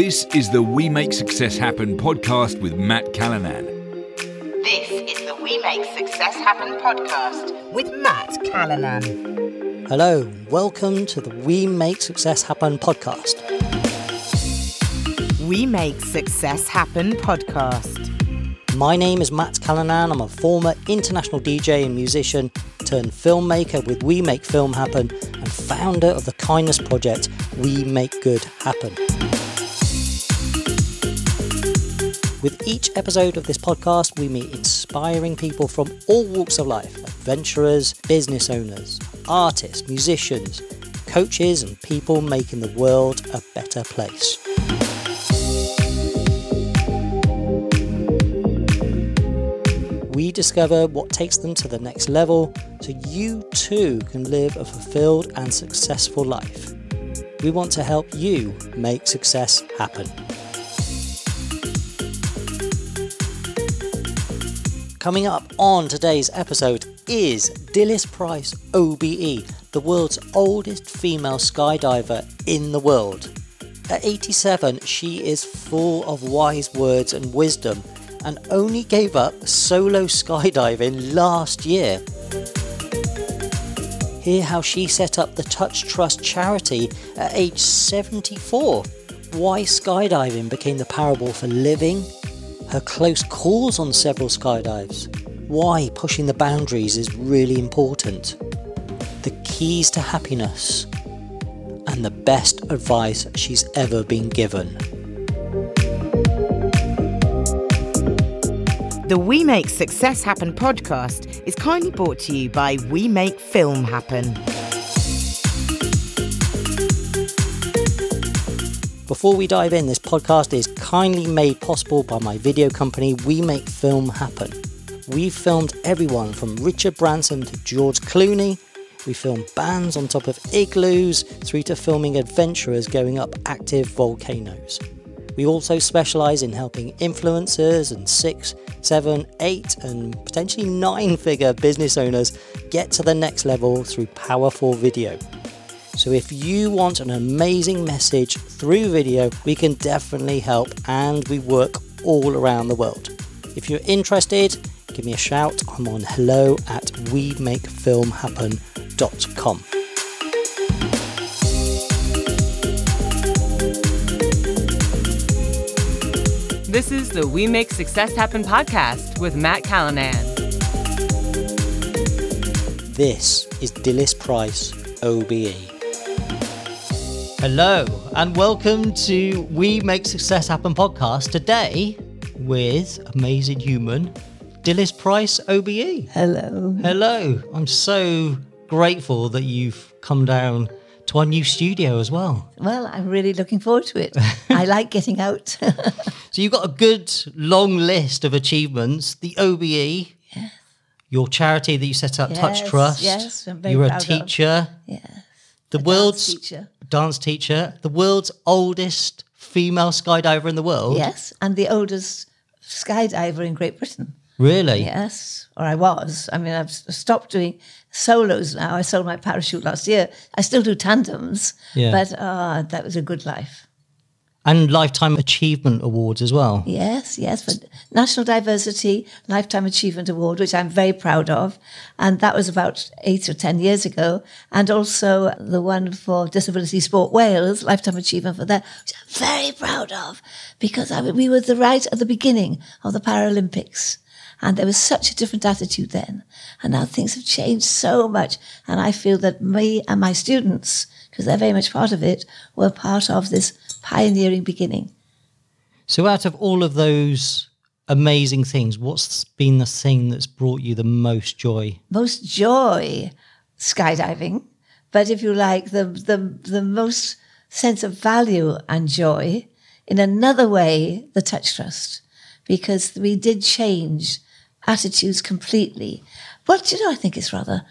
This is the We Make Success Happen podcast with Matt Callanan. This is the We Make Success Happen podcast with Matt Callanan. Hello, welcome to the We Make Success Happen podcast. We Make Success Happen podcast. My name is Matt Callanan. I'm a former international DJ and musician turned filmmaker with We Make Film Happen and founder of the kindness project We Make Good Happen. With each episode of this podcast, we meet inspiring people from all walks of life adventurers, business owners, artists, musicians, coaches, and people making the world a better place. We discover what takes them to the next level so you too can live a fulfilled and successful life. We want to help you make success happen. Coming up on today's episode is Dilys Price OBE, the world's oldest female skydiver in the world. At 87, she is full of wise words and wisdom and only gave up solo skydiving last year. Hear how she set up the Touch Trust charity at age 74, why skydiving became the parable for living, her close calls on several skydives, why pushing the boundaries is really important, the keys to happiness, and the best advice she's ever been given. The We Make Success Happen podcast is kindly brought to you by We Make Film Happen. Before we dive in, this podcast is kindly made possible by my video company, We Make Film Happen. We've filmed everyone from Richard Branson to George Clooney. We filmed bands on top of igloos through to filming adventurers going up active volcanoes. We also specialise in helping influencers and six, seven, eight, and potentially nine figure business owners get to the next level through powerful video. So, if you want an amazing message through video, we can definitely help and we work all around the world. If you're interested, give me a shout. I'm on hello at wemakefilmhappen.com. This is the We Make Success Happen podcast with Matt Callanan. This is Dilys Price OBE. Hello, and welcome to We Make Success Happen podcast. Today, with amazing human Dilys Price OBE. Hello. Hello. I'm so grateful that you've come down to our new studio as well. Well, I'm really looking forward to it. I like getting out. So you've got a good long list of achievements. The OBE, yes. your charity that you set up, Touch Trust. yes, I'm very You're a proud of. teacher. yeah. The world's teacher. Dance teacher, the world's oldest female skydiver in the world. Yes, and the oldest skydiver in Great Britain. Really? Yes, or I was. I mean, I've stopped doing solos now. I sold my parachute last year. I still do tandems, Yeah. but uh, that was a good life. And lifetime achievement awards as well. Yes, yes, for National Diversity Lifetime Achievement Award, which I'm very proud of. And that was about eight or 10 years ago. And also the one for Disability Sport Wales, Lifetime Achievement for that, which I'm very proud of because I, we were the right at the beginning of the Paralympics. And there was such a different attitude then. And now things have changed so much. And I feel that me and my students, because they're very much part of it, were part of this pioneering beginning. So out of all of those amazing things, what's been the thing that's brought you the most joy? most joy skydiving, but if you like, the, the, the most sense of value and joy in another way, the touch trust, because we did change attitudes completely. Do you know, I think it's rather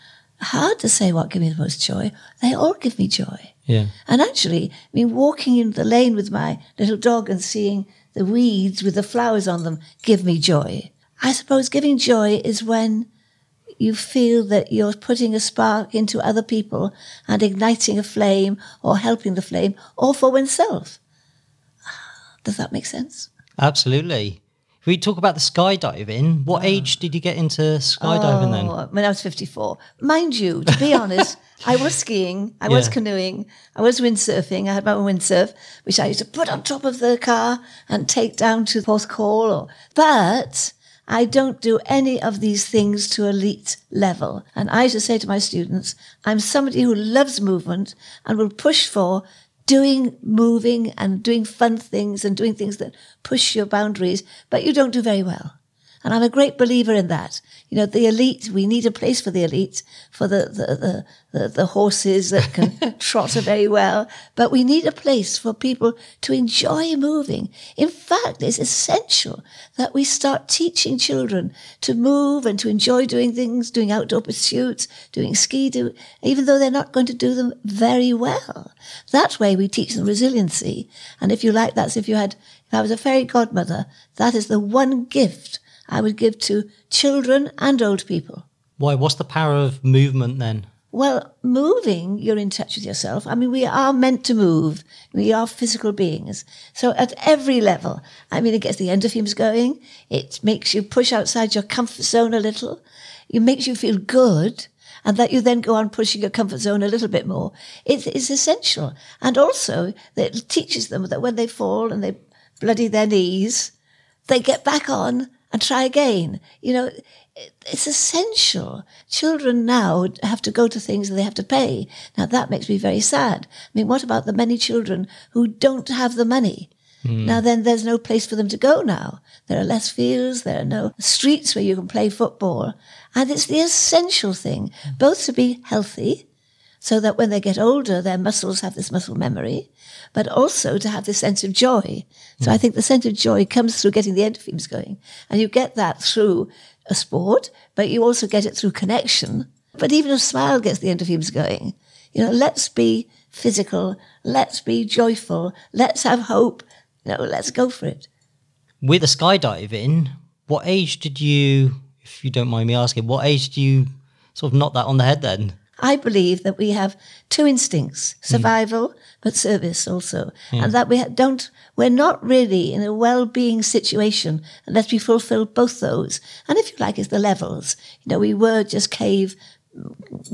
hard to say what give me the most joy. They all give me joy. Yeah. And actually, I mean, walking in the lane with my little dog and seeing the weeds with the flowers on them give me joy. I suppose giving joy is when you feel that you're putting a spark into other people and igniting a flame or helping the flame or for oneself. Ah, does that make sense? Absolutely. If we talk about the skydiving, what age did you get into skydiving then? Oh, when I was 54. Mind you, to be honest, I was skiing, I was canoeing, I was windsurfing. I had my own windsurf, which I used to put on top of the car and take down to Porthcawl. Or, but I don't do any of these things to elite level. And I used to say to my students, I'm somebody who loves movement and will push for doing moving and doing fun things and doing things that push your boundaries, but you don't do very well. And I'm a great believer in that. You know, the elite, we need a place for the elite, for the, the, the, the, the horses that can trot very well. But we need a place for people to enjoy moving. In fact, it's essential that we start teaching children to move and to enjoy doing things, doing outdoor pursuits, doing ski, do, even though they're not going to do them very well. That way we teach them resiliency. And if you like, that's if you had, if I was a fairy godmother, that is the one gift I would give to children and old people. Why? What's the power of movement then? Well, moving, you're in touch with yourself. I mean, we are meant to move. We are physical beings. So at every level, I mean, it gets the endorphins going. It makes you push outside your comfort zone a little. It makes you feel good. And that you then go on pushing your comfort zone a little bit more. It is essential. And also, it teaches them that when they fall and they bloody their knees, they get back on and try again. You know, it's essential. Children now have to go to things that they have to pay. Now that makes me very sad. I mean, what about the many children who don't have the money? Hmm. Now then there's no place for them to go now. There are less fields, there are no streets where you can play football. And it's the essential thing, both to be healthy, so that when they get older, their muscles have this muscle memory, but also to have this sense of joy. So I hmm. think the sense of joy comes through getting the endorphins going. And you get that through a sport, but you also get it through connection. But even a smile gets the endorphins going. You know, let's be physical. Let's be joyful. Let's have hope. You know, let's go for it. With the skydiving, what age did you, if you don't mind me asking, what age do you sort of knock that on the head then? I believe that we have two instincts, hmm. survival, but service also. Hmm. And that we don't, we're not really in a well-being situation unless we fulfill both those. And if you like, it's the levels. You know, we were just cave,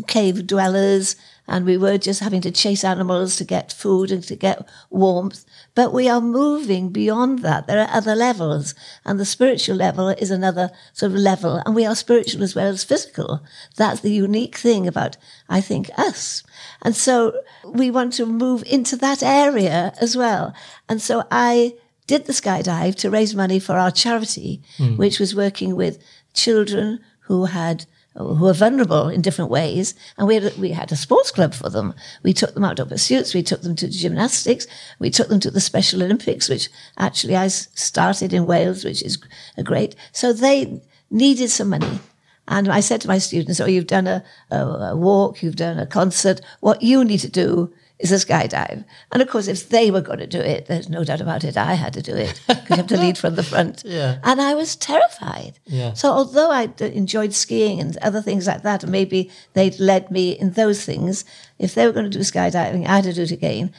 cave dwellers and we were just having to chase animals to get food and to get warmth. But we are moving beyond that. There are other levels and the spiritual level is another sort of level and we are spiritual as well as physical. That's the unique thing about, I think, us. And so we want to move into that area as well. And so I did the skydive to raise money for our charity, hmm. which was working with children who had who are vulnerable in different ways, and we had, we had a sports club for them. We took them outdoor pursuits, we took them to gymnastics, we took them to the Special Olympics, which actually I started in Wales, which is a great. So they needed some money. And I said to my students, oh, you've done a, a, a walk, you've done a concert. What you need to do is a skydive. And of course, if they were going to do it, there's no doubt about it, I had to do it because you have to lead from the front. Yeah. And I was terrified. Yeah. So although I enjoyed skiing and other things like that, and maybe they'd led me in those things, if they were going to do skydiving, I had to do it again.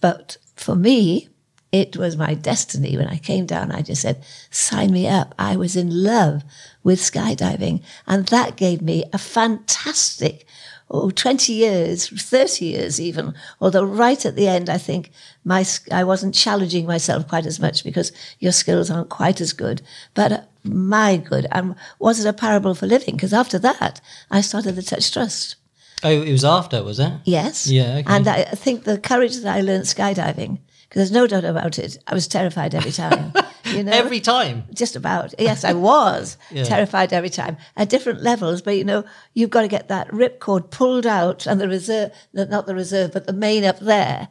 But for me, it was my destiny. When I came down, I just said, sign me up. I was in love with skydiving. And that gave me a fantastic, oh, 20 years, 30 years even. Although right at the end, I think my, I wasn't challenging myself quite as much because your skills aren't quite as good. But uh, my good. And was it a parable for living? Because after that, I started the Touch Trust. Oh, it was after, was it? Yes. Yeah, okay. And I I think the courage that I learned skydiving, because there's no doubt about it, I was terrified every time. You know, Every time. just about. Yes, I was Yeah. terrified every time at different levels. But you know, you've got to get that ripcord pulled out and the reserve, not the reserve, but the main up there.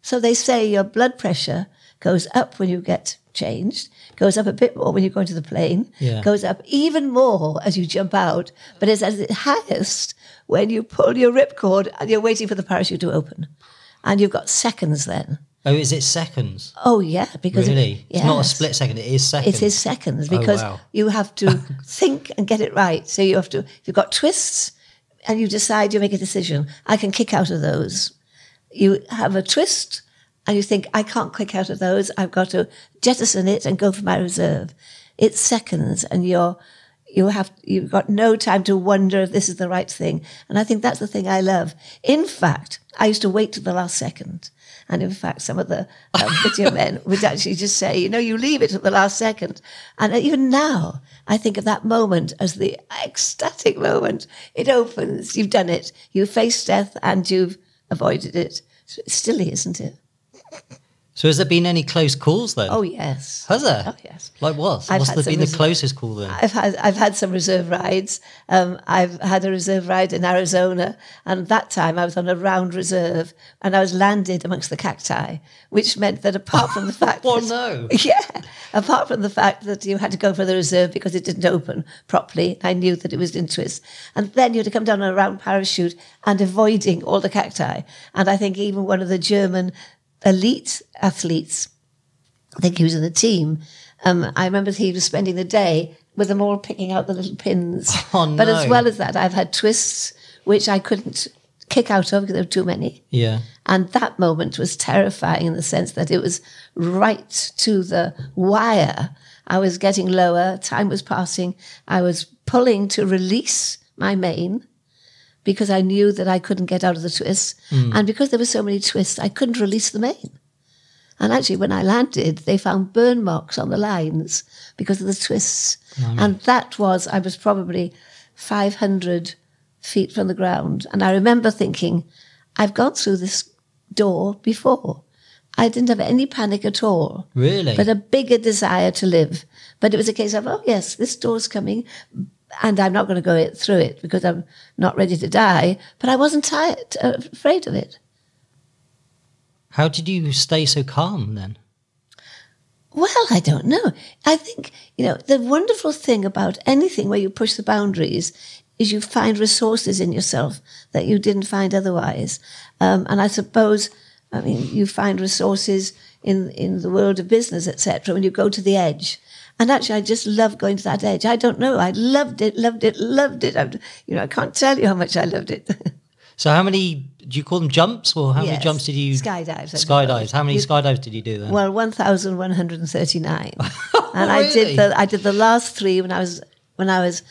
So they say your blood pressure goes up when you get changed, goes up a bit more when you go into the plane, Yeah. goes up even more as you jump out, but it's at its highest when you pull your ripcord and you're waiting for the parachute to open. And you've got seconds then. Oh, is it seconds? Oh yeah, because Really? It's not a split second, it is seconds. It is seconds oh, because Oh, wow. you have to think and get it right. So you have to, you've got twists and you decide, you make a decision. I can kick out of those. You have a twist and you think, I can't kick out of those. I've got to jettison it and go for my reserve. It's seconds and you're, you have, you've got no time to wonder if this is the right thing. And I think that's the thing I love. In fact, I used to wait to the last second. And in fact, some of the um, video men would actually just say, you know, you leave it at the last second. And even now, I think of that moment as the ecstatic moment. It opens, you've done it, you've faced death and you've avoided it. It's silly, isn't it? So has there been any close calls then? Oh, yes. Has there? Oh, yes. Like what? I've What's had the, been closest call then? I've had I've had some reserve rides. Um, I've had a reserve ride in Arizona, and that time I was on a round reserve, and I was landed amongst the cacti, which meant that apart from the fact, Oh, that, no. yeah, apart from the fact that you had to go for the reserve because it didn't open properly, I knew that it was in twist, and then you had to come down on a round parachute and avoiding all the cacti, and I think even one of the German elite athletes I think he was in the team. Um, I remember he was spending the day with them all picking out the little pins. Oh, But as well as that, I've had twists which I couldn't kick out of because there were too many. yeah. And that moment was terrifying in the sense that it was right to the wire. I was getting lower, time was passing. I was pulling to release my main because I knew that I couldn't get out of the twist. Hmm. And because there were so many twists, I couldn't release the main. And actually, when I landed, they found burn marks on the lines because of the twists. And that was, I was probably 500 feet from the ground. And I remember thinking, I've gone through this door before. I didn't have any panic at all. Really? But a bigger desire to live. But it was a case of, oh, yes, this door's coming. And I'm not going to go it, through it because I'm not ready to die. But I wasn't tired, uh, afraid of it. How did you stay so calm then? Well, I don't know. I think, you know, the wonderful thing about anything where you push the boundaries is you find resources in yourself that you didn't find otherwise. Um, and I suppose, I mean, you find resources in, in the world of business, etc., when you go to the edge. And actually, I just love going to that edge. I don't know. I loved it, loved it, loved it. I, you know, I can't tell you how much I loved it. So how many do you call them jumps or how many jumps did you Skydives, Skydives. How many You- skydives did you do then? Well, one thousand one hundred and thirty nine, and I did the I did the last three when I was when I was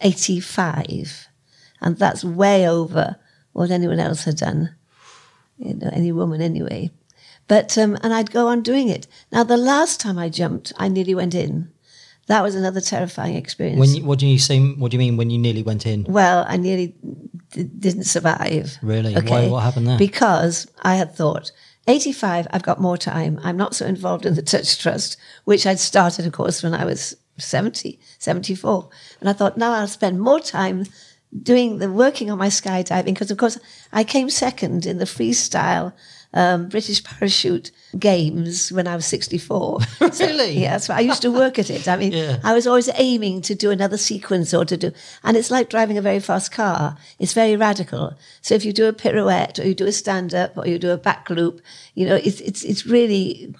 eighty five, and that's way over what anyone else had done, you know, any woman anyway. But um, and I'd go on doing it. Now the last time I jumped, I nearly went in. That was another terrifying experience. when you, what do you say? What do you mean when you nearly went in? Well, I nearly d- didn't survive. Really? Why- what happened there? Because I had thought, 85, I've got more time. I'm not so involved in the Touch Trust, which I'd started, of course, when I was 70, 74. And I thought, now I'll spend more time doing the working on my skydiving because, of course, I came second in the freestyle um, British parachute games when I was 64. So, Really? yeah, so I used to work at it. I mean, Yeah. I was always aiming to do another sequence or to do, and it's like driving a very fast car. It's very radical. So if you do a pirouette or you do a stand up or you do a back loop, you know, it's, it's, it's really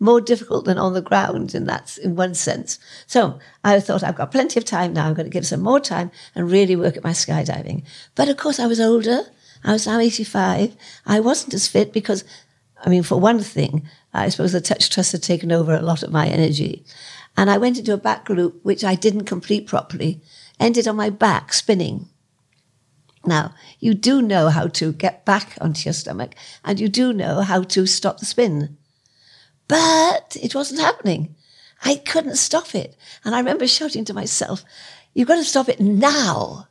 more difficult than on the ground in that, in one sense. So I thought I've got plenty of time now. I'm going to give some more time and really work at my skydiving. But of course I was older. I was now 85. I wasn't as fit because I mean, for one thing, I suppose the touch trust had taken over a lot of my energy. And I went into a back loop, which I didn't complete properly, ended on my back spinning. Now, you do know how to get back onto your stomach and you do know how to stop the spin. But it wasn't happening. I couldn't stop it. And I remember shouting to myself, You've got to stop it now.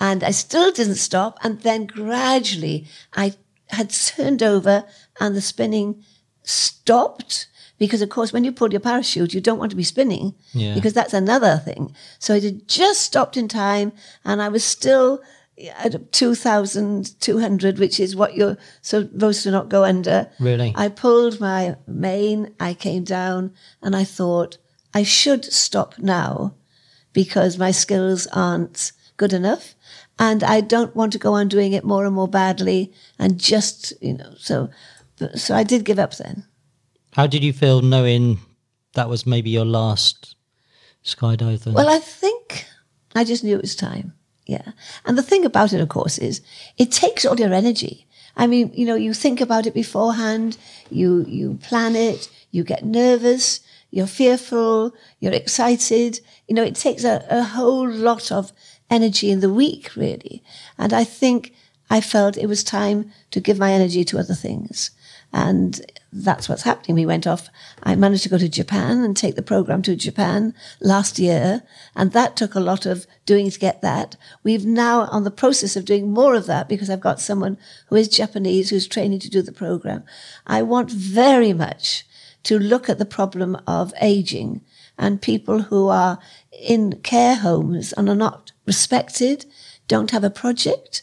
And I still didn't stop. And then gradually I had turned over and the spinning stopped. Because, of course, when you pull your parachute, you don't want to be spinning Yeah. because that's another thing. So it had just stopped in time and I was still at 2,200, which is what you're supposed to not go under. Really? I pulled my main, I came down, and I thought, I should stop now because my skills aren't good enough. And I don't want to go on doing it more and more badly and just, you know, so, so I did give up then. How did you feel knowing that was maybe your last skydive? Well, I think I just knew it was time. Yeah. And the thing about it, of course, is it takes all your energy. I mean, you know, you think about it beforehand, you, you plan it, you get nervous, you're fearful, you're excited. You know, it takes a, a whole lot of energy in the week, really. And I think I felt it was time to give my energy to other things. And that's what's happening. We went off. I managed to go to Japan and take the program to Japan last year. And that took a lot of doing to get that. We've now on the process of doing more of that because I've got someone who is Japanese who's training to do the program. I want very much to look at the problem of aging and people who are in care homes and are not respected, don't have a project,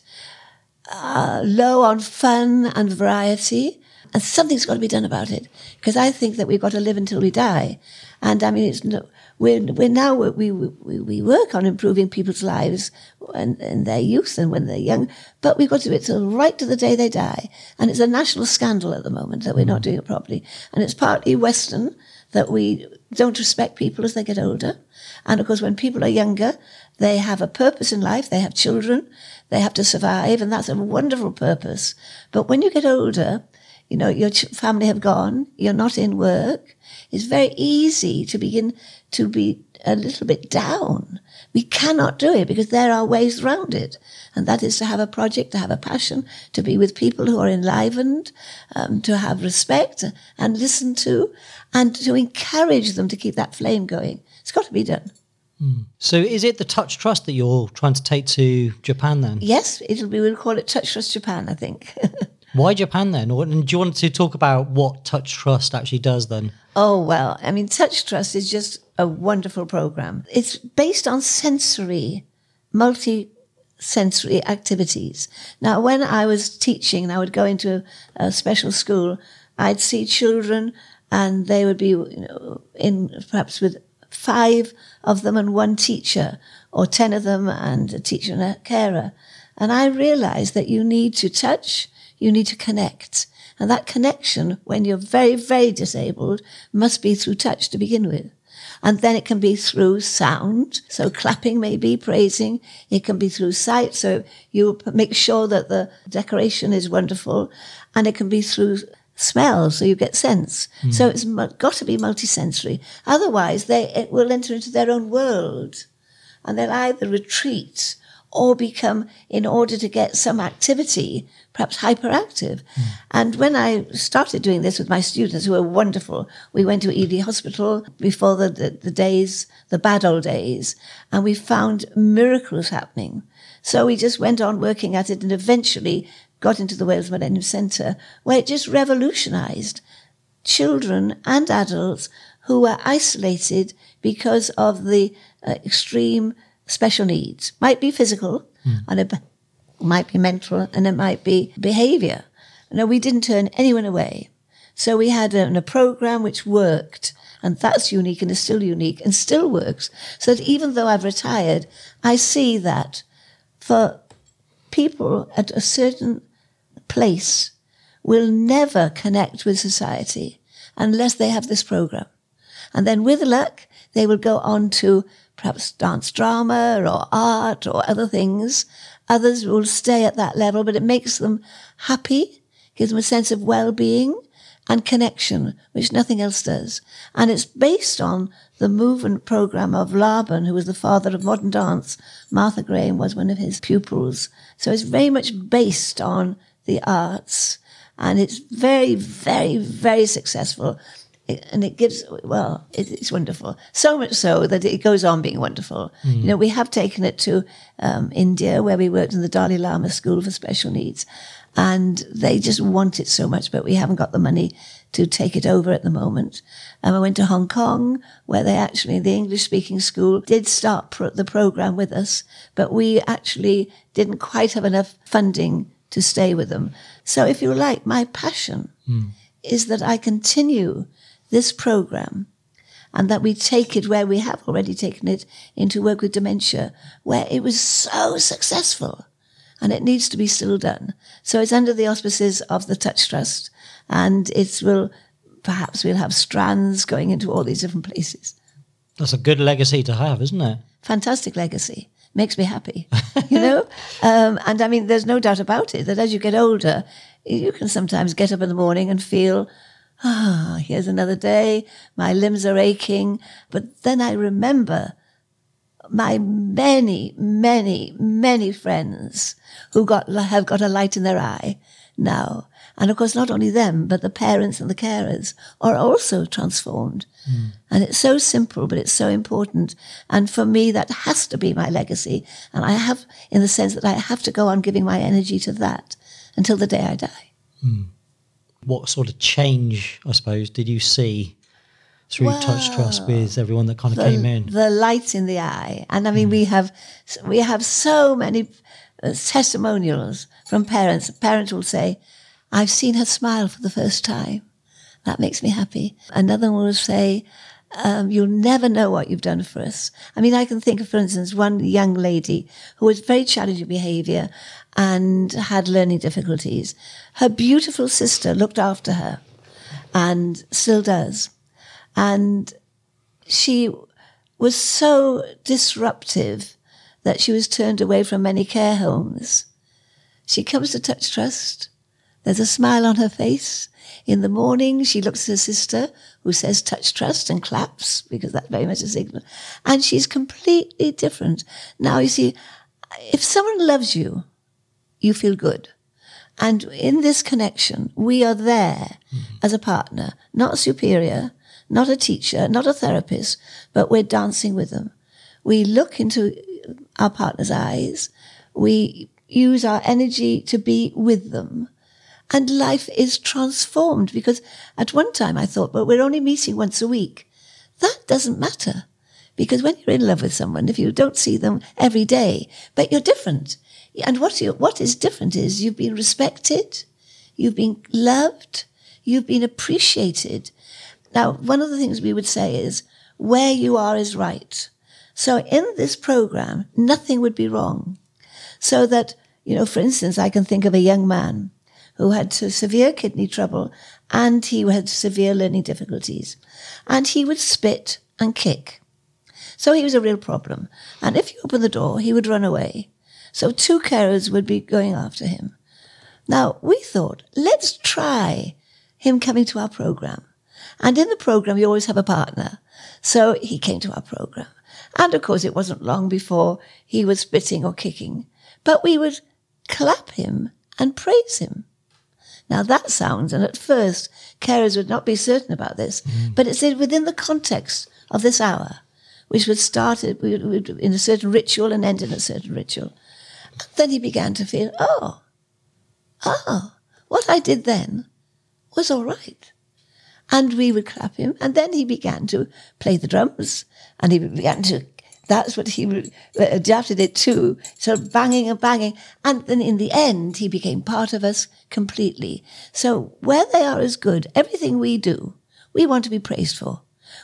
uh, low on fun and variety. And something's got to be done about it because I think that we've got to live until we die. And I mean, it's no, we're, we're now, we, we, we work on improving people's lives in, in their youth and when they're young, but we've got to do it till right to the day they die. And it's a national scandal at the moment that we're not doing it properly. And it's partly Western that we don't respect people as they get older. And of course, when people are younger, they have a purpose in life. They have children. They have to survive. And that's a wonderful purpose. But when you get older, you know, your family have gone, you're not in work. It's very easy to begin to be a little bit down. We cannot do it because there are ways around it. And that is to have a project, to have a passion, to be with people who are enlivened, um, to have respect and listen to, and to encourage them to keep that flame going. It's got to be done. Hmm. So is it the Touch Trust that you're trying to take to Japan then? Yes, it'll be, we'll call it Touch Trust Japan, I think. Why Japan then? Or, and do you want to talk about what Touch Trust actually does then? Oh, well, I mean, Touch Trust is just a wonderful program. It's based on sensory, multi sensory activities. Now, when I was teaching and I would go into a, a special school, I'd see children and they would be you know, in perhaps with five of them and one teacher, or 10 of them and a teacher and a carer. And I realized that you need to touch, you need to connect. And that connection, when you're very, very disabled, must be through touch to begin with. And then it can be through sound. So clapping maybe, praising. It can be through sight. So you make sure that the decoration is wonderful. And it can be through smell. So you get sense. Hmm. So it's got to be multisensory. Otherwise they, it will enter into their own world and they'll either retreat or become, in order to get some activity, perhaps hyperactive. Hmm. And when I started doing this with my students, who were wonderful, we went to Ely Hospital before the, the, the days, the bad old days, and we found miracles happening. So we just went on working at it and eventually got into the Wales Millennium Centre, where it just revolutionized children and adults who were isolated because of the uh, extreme special needs. Might be physical, and it might be mental, and it might be behavior. No, we didn't turn anyone away. So we had a, a program which worked, and that's unique and is still unique and still works. So that even though I've retired, I see that for people at a certain place will never connect with society unless they have this program. And then with luck, they will go on to perhaps dance drama or art or other things. Others will stay at that level, but it makes them happy, gives them a sense of well-being and connection, which nothing else does. And it's based on the movement program of Laban, who was the father of modern dance. Martha Graham was one of his pupils. So it's very much based on the arts and it's very, very, very successful. It- and it gives, well, it, it's wonderful. So much so that it goes on being wonderful. You know, we have taken it to um, India where we worked in the Dalai Lama School for Special Needs and they just want it so much, but we haven't got the money to take it over at the moment. And I went to Hong Kong, where they actually, the English speaking school did start pro- the program with us, but we actually didn't quite have enough funding to stay with them. So if you like, my passion hmm. is that I continue this program and that we take it where we have already taken it into work with dementia, where it was so successful and it needs to be still done. So it's under the auspices of the Touch Trust, and it will perhaps we'll have strands going into all these different places. That's a good legacy to have, isn't it? Fantastic legacy. Makes me happy, you know? um, and I mean, there's no doubt about it that as you get older, you can sometimes get up in the morning and feel, ah, here's another day. My limbs are aching. But then I remember my many, many, many friends who got, have got a light in their eye now. And of course, not only them, but the parents and the carers are also transformed. Mm. And it's so simple, but it's so important. And for me, that has to be my legacy. And I have, in the sense that I have to go on giving my energy to that until the day I die. Mm. What sort of change, I suppose, did you see through well, touch trust with everyone that kind of the, came in the light in the eye and i mean mm. we have we have so many uh, testimonials from parents parents will say i've seen her smile for the first time that makes me happy another one will say um, you'll never know what you've done for us. I mean, I can think of, for instance, one young lady who was very challenging behavior and had learning difficulties. Her beautiful sister looked after her and still does. And she was so disruptive that she was turned away from many care homes. She comes to Touch Trust. There's a smile on her face. In the morning, she looks at her sister who says touch trust and claps because that's very much a signal. And she's completely different. Now, you see, if someone loves you, you feel good. And in this connection, we are there mm-hmm. as a partner, not superior, not a teacher, not a therapist, but we're dancing with them. We look into our partner's eyes. We use our energy to be with them. And life is transformed because at one time I thought, well, we're only meeting once a week. That doesn't matter because when you're in love with someone, if you don't see them every day, but you're different. And what, you, what is different is you've been respected, you've been loved, you've been appreciated, now, one of the things we would say is where you are is right. So in this program, nothing would be wrong. So that, you know, for instance, I can think of a young man who had severe kidney trouble and he had severe learning difficulties and he would spit and kick. So he was a real problem. And if you opened the door, he would run away. So two carers would be going after him. Now we thought, let's try him coming to our program. And in the program, you always have a partner. So he came to our program. And of course, it wasn't long before he was spitting or kicking, but we would clap him and praise him. Now that sounds, and at first, carers would not be certain about this, mm. but it's within the context of this hour, which would start in a certain ritual and end in a certain ritual. And then he began to feel, oh, oh, what I did then was all right and we would clap him. And then he began to play the drums, and he began to. That's what he adapted it to. So banging and banging, and then in the end, he became part of us completely. So where they are is good. Everything we do, we want to be praised for.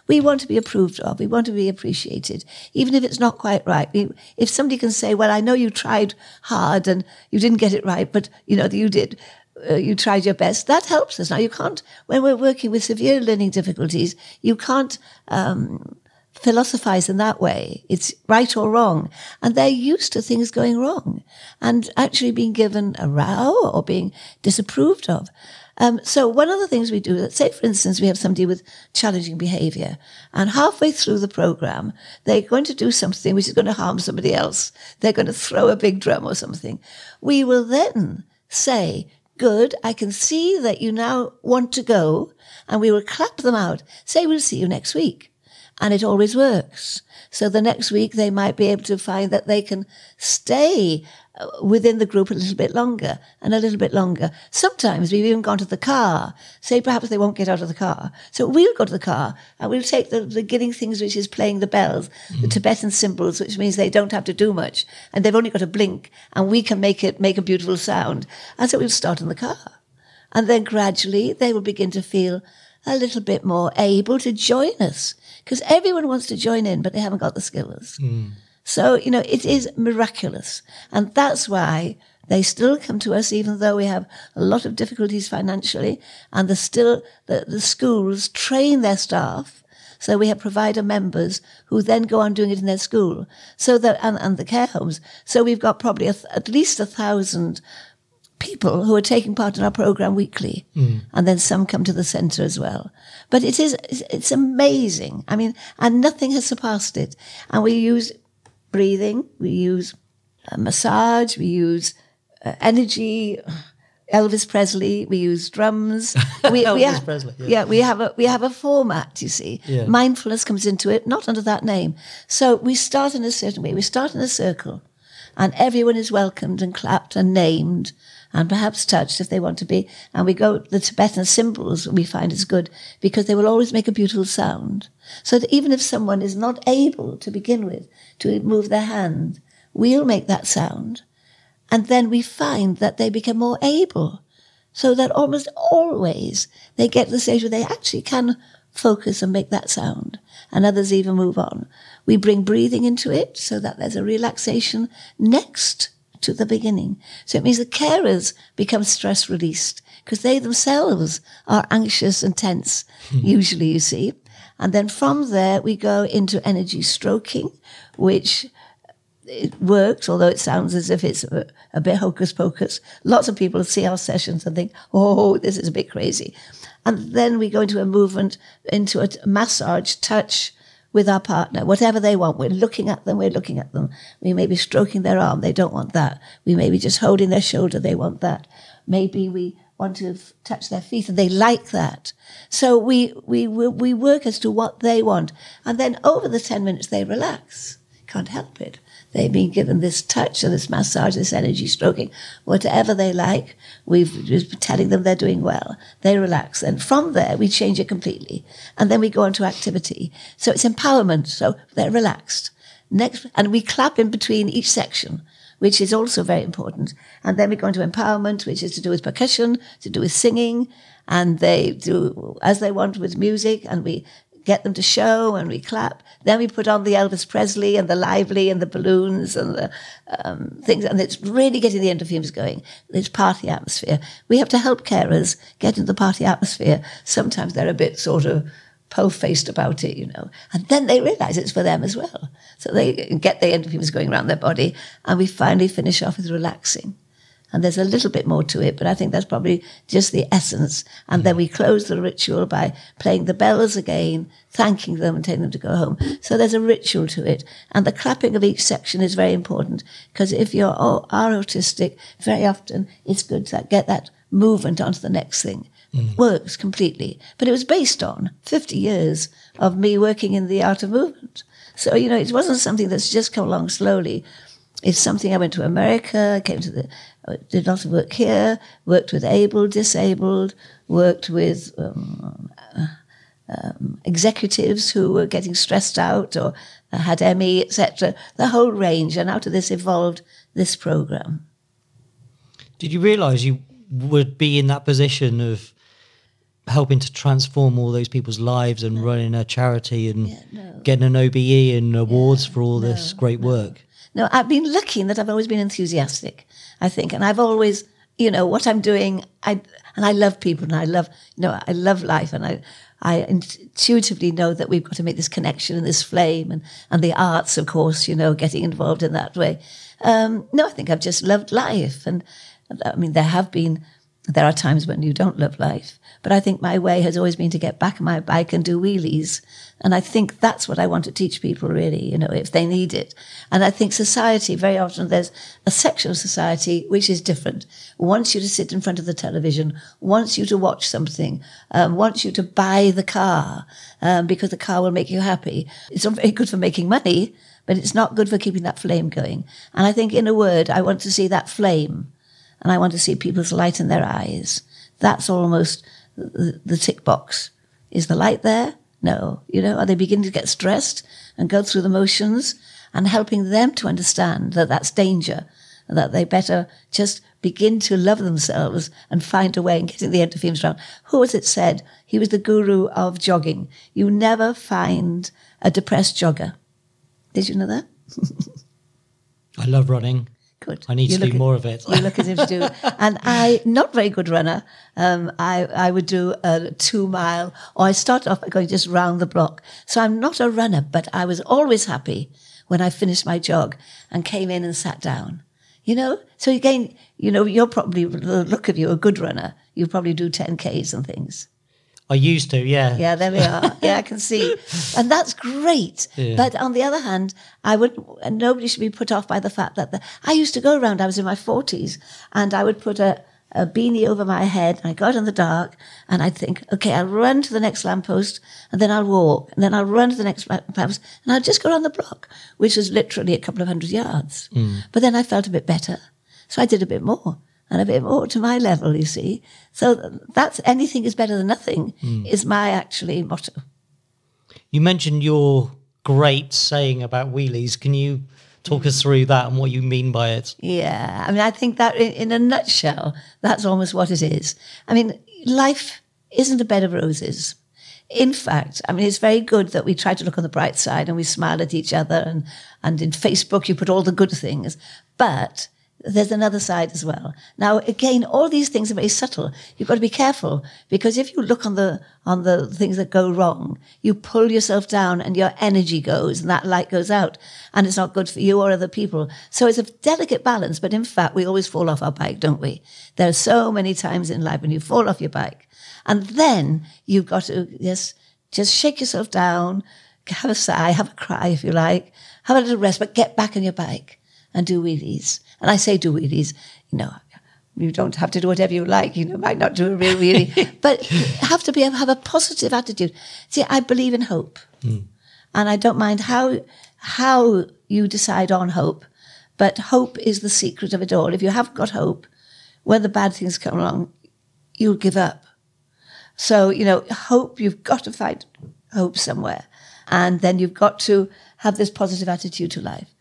We want to be approved of. We want to be appreciated, even if it's not quite right. if somebody can say, "Well, I know you tried hard and you didn't get it right, but you know you did," uh, you tried your best. That helps us. Now you can't, when we're working with severe learning difficulties, you can't, um, philosophize in that way. It's right or wrong. And they're used to things going wrong and actually being given a row or being disapproved of. Um, so one of the things we do, let's say for instance, we have somebody with challenging behavior and halfway through the program, they're going to do something which is going to harm somebody else. They're going to throw a big drum or something. We will then say, Good. I can see that you now want to go. And we will clap them out. Say, we'll see you next week. And it always works. So the next week they might be able to find that they can stay within the group a little bit longer and a little bit longer. Sometimes we've even gone to the car. Say perhaps they won't get out of the car. So we'll go to the car and we'll take the, the giving things, which is playing the bells, mm. the Tibetan cymbals, which means they don't have to do much and they've only got to blink and we can make it make a beautiful sound. And so we'll start in the car. And then gradually they will begin to feel a little bit more able to join us because everyone wants to join in, but they haven't got the skills. Mm. So, you know, it is miraculous. And that's why they still come to us, even though we have a lot of difficulties financially. And the still, the, the schools train their staff. So we have provider members who then go on doing it in their school. So that, and, and the care homes. So we've got probably a, at least a thousand people who are taking part in our program weekly, and then some come to the centre as well. But it is it's- amazing. I mean, and nothing has surpassed it. And we use breathing, we use uh, massage, we use uh, energy. Elvis Presley, we use drums. We, we Elvis ha- Presley, yeah. yeah, we have a we have a format. You see, Yeah. mindfulness comes into it, not under that name. So we start in a certain way. We start in a circle, and everyone is welcomed and clapped and named, and perhaps touched if they want to be. And we go the Tibetan cymbals we find is good because they will always make a beautiful sound. So that even if someone is not able to begin with to move their hand, we'll make that sound, and then we find that they become more able so that almost always they get to the stage where they actually can focus and make that sound, and others even move on. We bring breathing into it so that there's a relaxation next to the beginning. So it means the carers become stress released because they themselves are anxious and tense, hmm. usually, you see. And then from there, we go into energy stroking, which uh, it works, although it sounds as if it's a, a bit hocus pocus. Lots of people see our sessions and think, oh, this is a bit crazy. And then we go into a movement, into a massage, touch with our partner, whatever they want. We're looking at them, we're looking at them. We may be stroking their arm, they don't want that. We may be just holding their shoulder, they want that. Maybe we want to f- touch their feet and they like that. So we, we, we we work as to what they want. And then over the 10 minutes, they relax. Can't help it. They've been given this touch and this massage, this energy stroking, whatever they like. We've just telling them they're doing well. They relax. And from there, we change it completely. And then we go on to activity. So it's empowerment. So they're relaxed. Next, and we clap in between each section, which is also very important. And then we go into empowerment, which is to do with percussion, to do with singing. And they do as they want with music. And we get them to show and we clap. Then we put on the Elvis Presley and the lively and the balloons and the um, things, and it's really getting the endorphins going. It's party atmosphere. We have to help carers get into the party atmosphere. Sometimes they're a bit sort of po-faced about it, you know, and then they realise it's for them as well. So they get the endorphins going around their body, and we finally finish off with relaxing. And there's a little bit more to it, but I think that's probably just the essence. And then mm. we close the ritual by playing the bells again, thanking them and telling them to go home. So there's a ritual to it. And the clapping of each section is very important because if you oh, are autistic, very often it's good to get that movement onto the next thing. Mm. Works completely. But it was based on 50 years of me working in the art of movement. So, you know, it wasn't something that's just come along slowly. It's something I went to America, came to the, uh, did lots of work here, worked with able, disabled, worked with um, uh, um, executives who were getting stressed out or had ME, etc. The whole range, and out of this evolved this program. Did you realise you would be in that position of helping to transform all those people's lives and running a charity and getting an OBE and awards for all this great work? No, I've been lucky in that I've always been enthusiastic, I think. And I've always, you know, what I'm doing, I and I love people and I love, you know, I love life and I I intuitively know that we've got to make this connection and this flame and, and the arts, of course, you know, getting involved in that way. Um, no, I think I've just loved life. And I mean, there have been, there are times when you don't love life, but I think my way has always been to get back on my bike and do wheelies. And I think that's what I want to teach people, really, you know, if they need it. And I think society, very often there's a section of society which is different, wants you to sit in front of the television, wants you to watch something, um, wants you to buy the car um, because the car will make you happy. It's not very good for making money, but it's not good for keeping that flame going. And I think, in a word, I want to see that flame and I want to see people's light in their eyes. That's almost the, the tick box. Is the light there? No. You know, are they beginning to get stressed and go through the motions and helping them to understand that that's danger and that they better just begin to love themselves and find a way and getting the endorphins around. Who was it said? He was the guru of jogging. You never find a depressed jogger. Did you know that? I love running. Good. I need You to do at- more of it. You look as if you do. And I, not very good runner. Um, I, I would do a two mile, or I start off by going just round the block. So I'm not a runner, but I was always happy when I finished my jog and came in and sat down. You know? So again, you know, you're probably, the look of you, a good runner. You probably do 10Ks and things. I used to, yeah. Yeah, there we are. Yeah, I can see. And that's great. Yeah. But on the other hand, I would, nobody should be put off by the fact that the, I used to go around, I was in my 40s, and I would put a, a beanie over my head, and I got in the dark, and I'd think, okay, I'll run to the next lamppost, and then I'll walk, and then I'll run to the next lamppost, and I'll just go around the block, which was literally a couple of hundred yards. Mm. But then I felt a bit better. So I did a bit more and a bit more to my level, you see. So that's anything is better than nothing hmm. is my actually motto. You mentioned your great saying about wheelies. Can you talk us through that and what you mean by it? Yeah. I mean, I think that in, in a nutshell, that's almost what it is. I mean, life isn't a bed of roses. In fact, I mean, it's very good that we try to look on the bright side and we smile at each other and, and in Facebook you put all the good things. But there's another side as well. Now, again, all these things are very subtle. You've got to be careful because if you look on the on the things that go wrong, you pull yourself down and your energy goes and that light goes out, and it's not good for you or other people. So it's a delicate balance. But in fact, we always fall off our bike, don't we? There are so many times in life when you fall off your bike, and then you've got to just just shake yourself down, have a sigh, have a cry if you like, have a little rest, but get back on your bike and do wheelies. And I say do wheelies, you know, you don't have to do whatever you like, you know, might not do a real wheelie, but you have to be have a positive attitude. See, I believe in hope. Hmm. And I don't mind how how you decide on hope, but hope is the secret of it all. If you haven't got hope, when the bad things come along, you'll give up. So, you know, hope, you've got to find hope somewhere. And then you've got to have this positive attitude to life.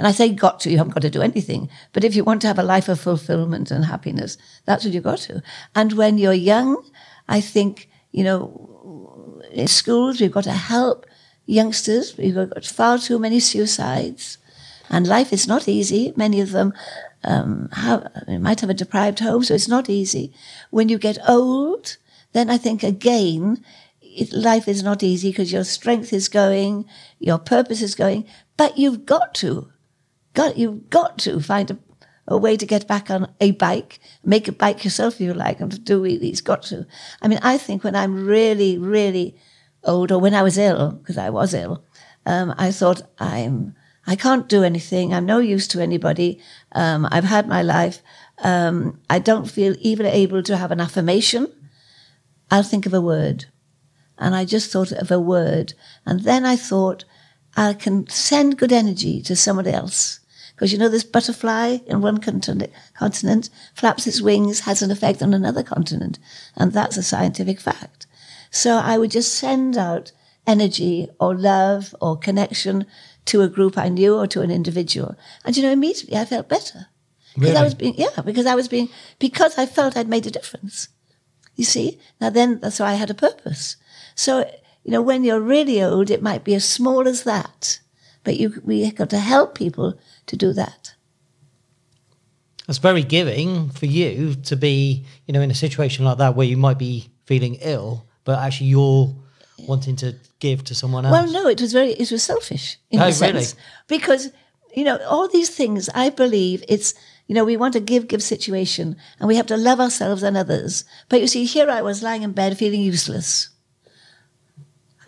And I say got to, you haven't got to do anything. But if you want to have a life of fulfillment and happiness, that's what you've got to. And when you're young, I think, you know, in schools, we've got to help youngsters. We've got far too many suicides. And life is not easy. Many of them um, have, might have a deprived home, so it's not easy. When you get old, then I think again, it, life is not easy because your strength is going, your purpose is going, but you've got to, got you've got to find a, a way to get back on a bike, make a bike yourself if you like, and do it. these. Got to. I mean, I think when I'm really, really old, or when I was ill, because I was ill, um, I thought I'm. I can't do anything. I'm no use to anybody. Um, I've had my life. Um, I don't feel even able to have an affirmation. I'll think of a word. And I just thought of a word. And then I thought, I can send good energy to somebody else. Because you know, this butterfly in one continent, continent flaps its wings, has an effect on another continent. And that's a scientific fact. So I would just send out energy or love or connection to a group I knew or to an individual. And you know, immediately I felt better. Because I Really? was being, yeah, because I was being, because I felt I'd made a difference. You see? Now then, that's why I had a purpose. So, you know, when you're really old, it might be as small as that. But you, we have got to help people to do that. That's very giving for you to be, you know, in a situation like that where you might be feeling ill, but actually you're wanting to give to someone else. Well, no, it was very, it was selfish in Oh, a sense. really? Because, you know, all these things, I believe it's, you know, we want a give, give situation and we have to love ourselves and others. But you see, here I was lying in bed feeling useless.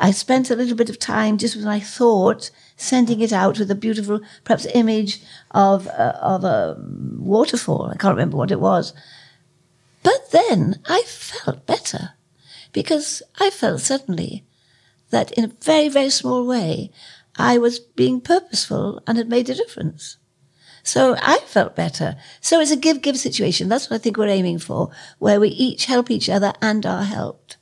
I spent a little bit of time just with my thought, sending it out with a beautiful, perhaps image of, uh, of a waterfall. I can't remember what it was. But then I felt better because I felt suddenly that in a very, very small way, I was being purposeful and had made a difference. So I felt better. So it's a give give situation. That's what I think we're aiming for, where we each help each other and are helped.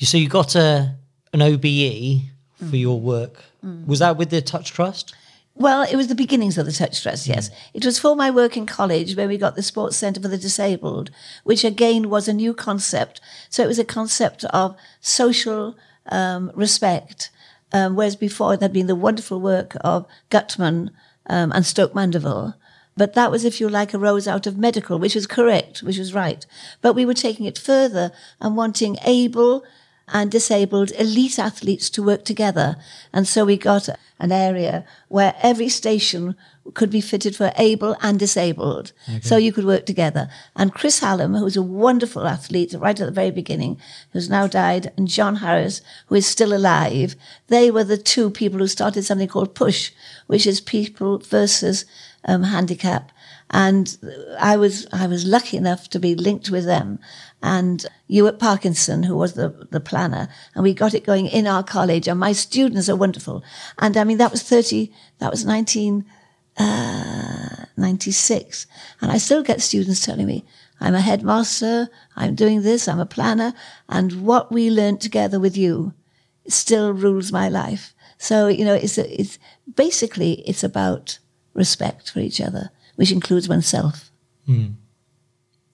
So you got a an OBE for Mm. your work. Was that with the Touch Trust? Well, it was the beginnings of the Touch Trust, yes. It was for my work in college where we got the Sports Centre for the Disabled, which again was a new concept. So it was a concept of social um, respect, um, whereas before it had been the wonderful work of Guttmann um, and Stoke Mandeville. But that was, if you like, arose out of medical, which was correct, which was right. But we were taking it further and wanting able and disabled elite athletes to work together. And so we got an area where every station could be fitted for able and disabled. So you could work together. And Chris Hallam, who was a wonderful athlete right at the very beginning, who's now died, and John Harris, who is still alive, they were the two people who started something called PUSH, which is people versus um, handicap. And I was I was lucky enough to be linked with them and Ewart Parkinson, who was the, the planner, and we got it going in our college. And my students are wonderful. And I mean, that was 30, that was 1996. Uh, and I still get students telling me, I'm a headmaster, I'm doing this, I'm a planner, and what we learned together with you still rules my life. So, you know, it's, it's basically, it's about respect for each other, which includes oneself. Mm.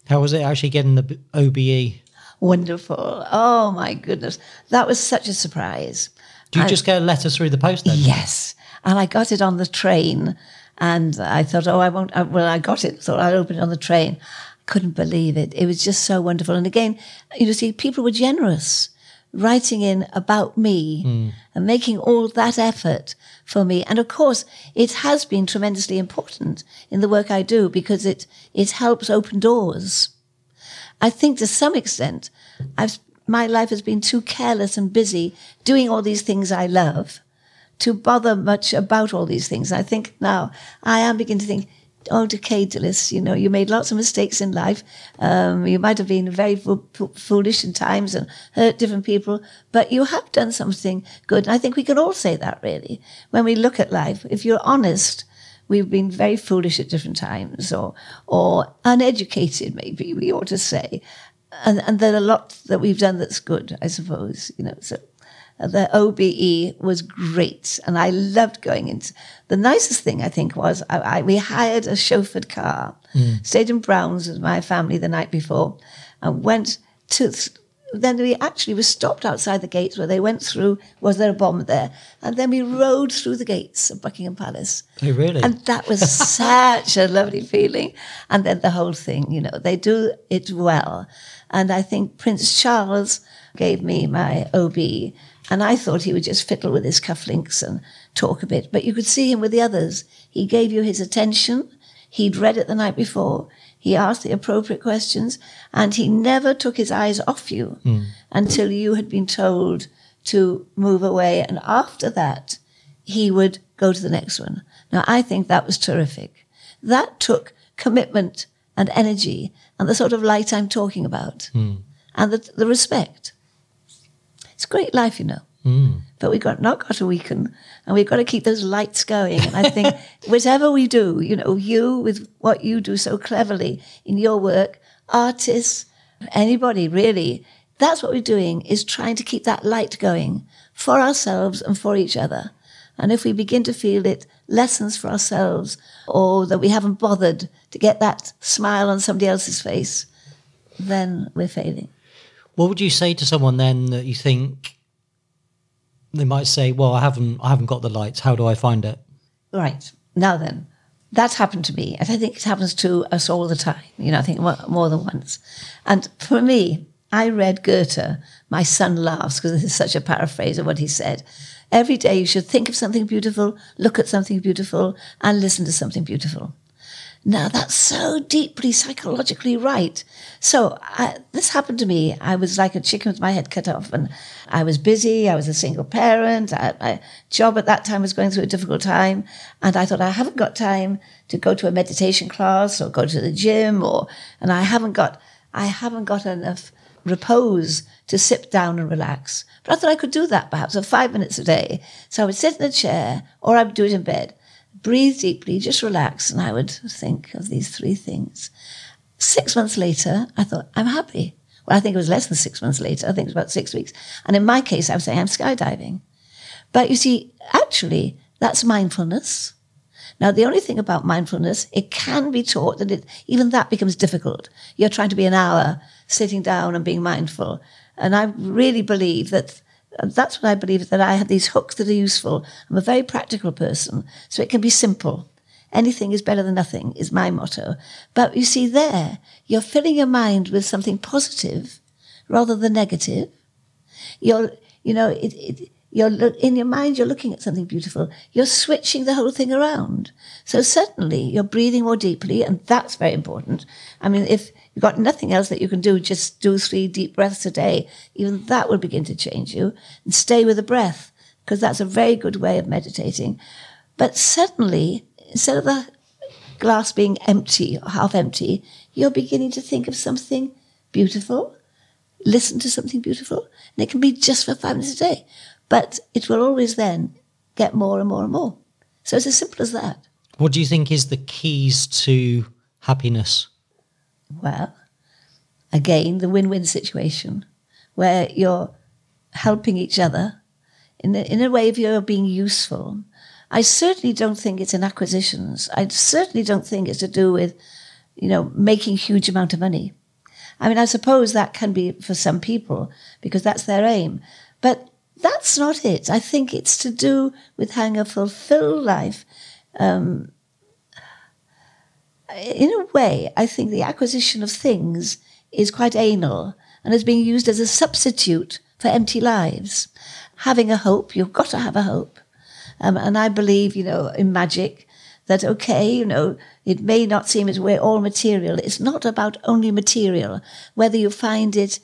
How was it actually getting the OBE? Wonderful. Oh my goodness. That was such a surprise. Do you just get a letter through the post then? Yes. And I got it on the train and I thought, oh, I won't. I, well, I got it. Thought I'd open it on the train. Couldn't believe it. It was just so wonderful. And again, you know, see, people were generous writing in about me mm. and making all that effort for me. And of course, it has been tremendously important in the work I do because it, it helps open doors. I think to some extent, I've, my life has been too careless and busy doing all these things I love to bother much about all these things. I think now I am beginning to think, oh, decadalist, you know, you made lots of mistakes in life. Um, you might have been very fo- foolish in times and hurt different people, but you have done something good. And I think we can all say that really. When we look at life, if you're honest, we've been very foolish at different times or, or uneducated, maybe we ought to say. And, and there are a lot that we've done that's good, I suppose, you know, so the OBE was great, and I loved going into. The nicest thing I think was I, I, we hired a chauffeured car, mm. stayed in Browns with my family the night before, and went to. Then we actually were stopped outside the gates where they went through. Was there a bomb there? And then we rode through the gates of Buckingham Palace. Oh, really? And that was such a lovely feeling. And then the whole thing, you know, they do it well. And I think Prince Charles gave me my OB and I thought he would just fiddle with his cufflinks and talk a bit. But you could see him with the others. He gave you his attention. He'd read it the night before. He asked the appropriate questions and he never took his eyes off you mm. until you had been told to move away. And after that, he would go to the next one. Now, I think that was terrific. That took commitment and energy and the sort of light I'm talking about mm. and the, the respect. It's a great life, you know. Mm. But we've got not got to weaken and we've got to keep those lights going. And I think whatever we do, you know, you with what you do so cleverly in your work, artists, anybody really, that's what we're doing is trying to keep that light going for ourselves and for each other. And if we begin to feel it lessons for ourselves or that we haven't bothered to get that smile on somebody else's face, then we're failing. What would you say to someone then that you think they might say, "Well, I haven't, I haven't got the lights. How do I find it?" Right now, then that's happened to me, and I think it happens to us all the time. You know, I think more, than once. And for me, I read Goethe. My son laughs because this is such a paraphrase of what he said. Every day you should think of something beautiful, look at something beautiful, and listen to something beautiful. Now that's so deeply psychologically right. So I, this happened to me. I was like a chicken with my head cut off, and I was busy. I was a single parent. I, my job at that time was going through a difficult time, and I thought I haven't got time to go to a meditation class or go to the gym, or and I haven't got I haven't got enough repose to sit down and relax. But I thought I could do that perhaps for five minutes a day. So I would sit in a chair, or I would do it in bed breathe deeply, just relax, and I would think of these three things. Six months later, I thought, I'm happy. Well, I think it was less than six months later. I think it was about six weeks. And in my case, I was saying I'm skydiving. But you see, actually, that's mindfulness. Now, the only thing about mindfulness, it can be taught, and it, even that becomes difficult. You're trying to be an hour sitting down and being mindful. And I really believe that that's what I believe that I have these hooks that are useful. I'm a very practical person, so it can be simple. Anything is better than nothing is my motto. But you see, there, you're filling your mind with something positive rather than negative. You're, you know, it, it, you're in your mind, you're looking at something beautiful. You're switching the whole thing around. So certainly you're breathing more deeply, and that's very important. I mean, if you've got nothing else that you can do, just do three deep breaths a day. Even that will begin to change you. And stay with the breath, because that's a very good way of meditating. But suddenly, instead of the glass being empty or half empty, you're beginning to think of something beautiful, listen to something beautiful, and it can be just for five minutes a day. But it will always then get more and more and more. So it's as simple as that. What do you think is the keys to happiness? Well, again, the win win situation where you're helping each other in a, in a way of you're being useful. I certainly don't think it's in acquisitions. I certainly don't think it's to do with, you know, making huge amount of money. I mean, I suppose that can be for some people because that's their aim. But that's not it. I think it's to do with having a fulfilled life. Um, in a way, I think the acquisition of things is quite anal and is being used as a substitute for empty lives. Having a hope, you've got to have a hope. Um, and I believe, you know, in magic, that okay, you know, it may not seem as we're all material. It's not about only material. Whether you find it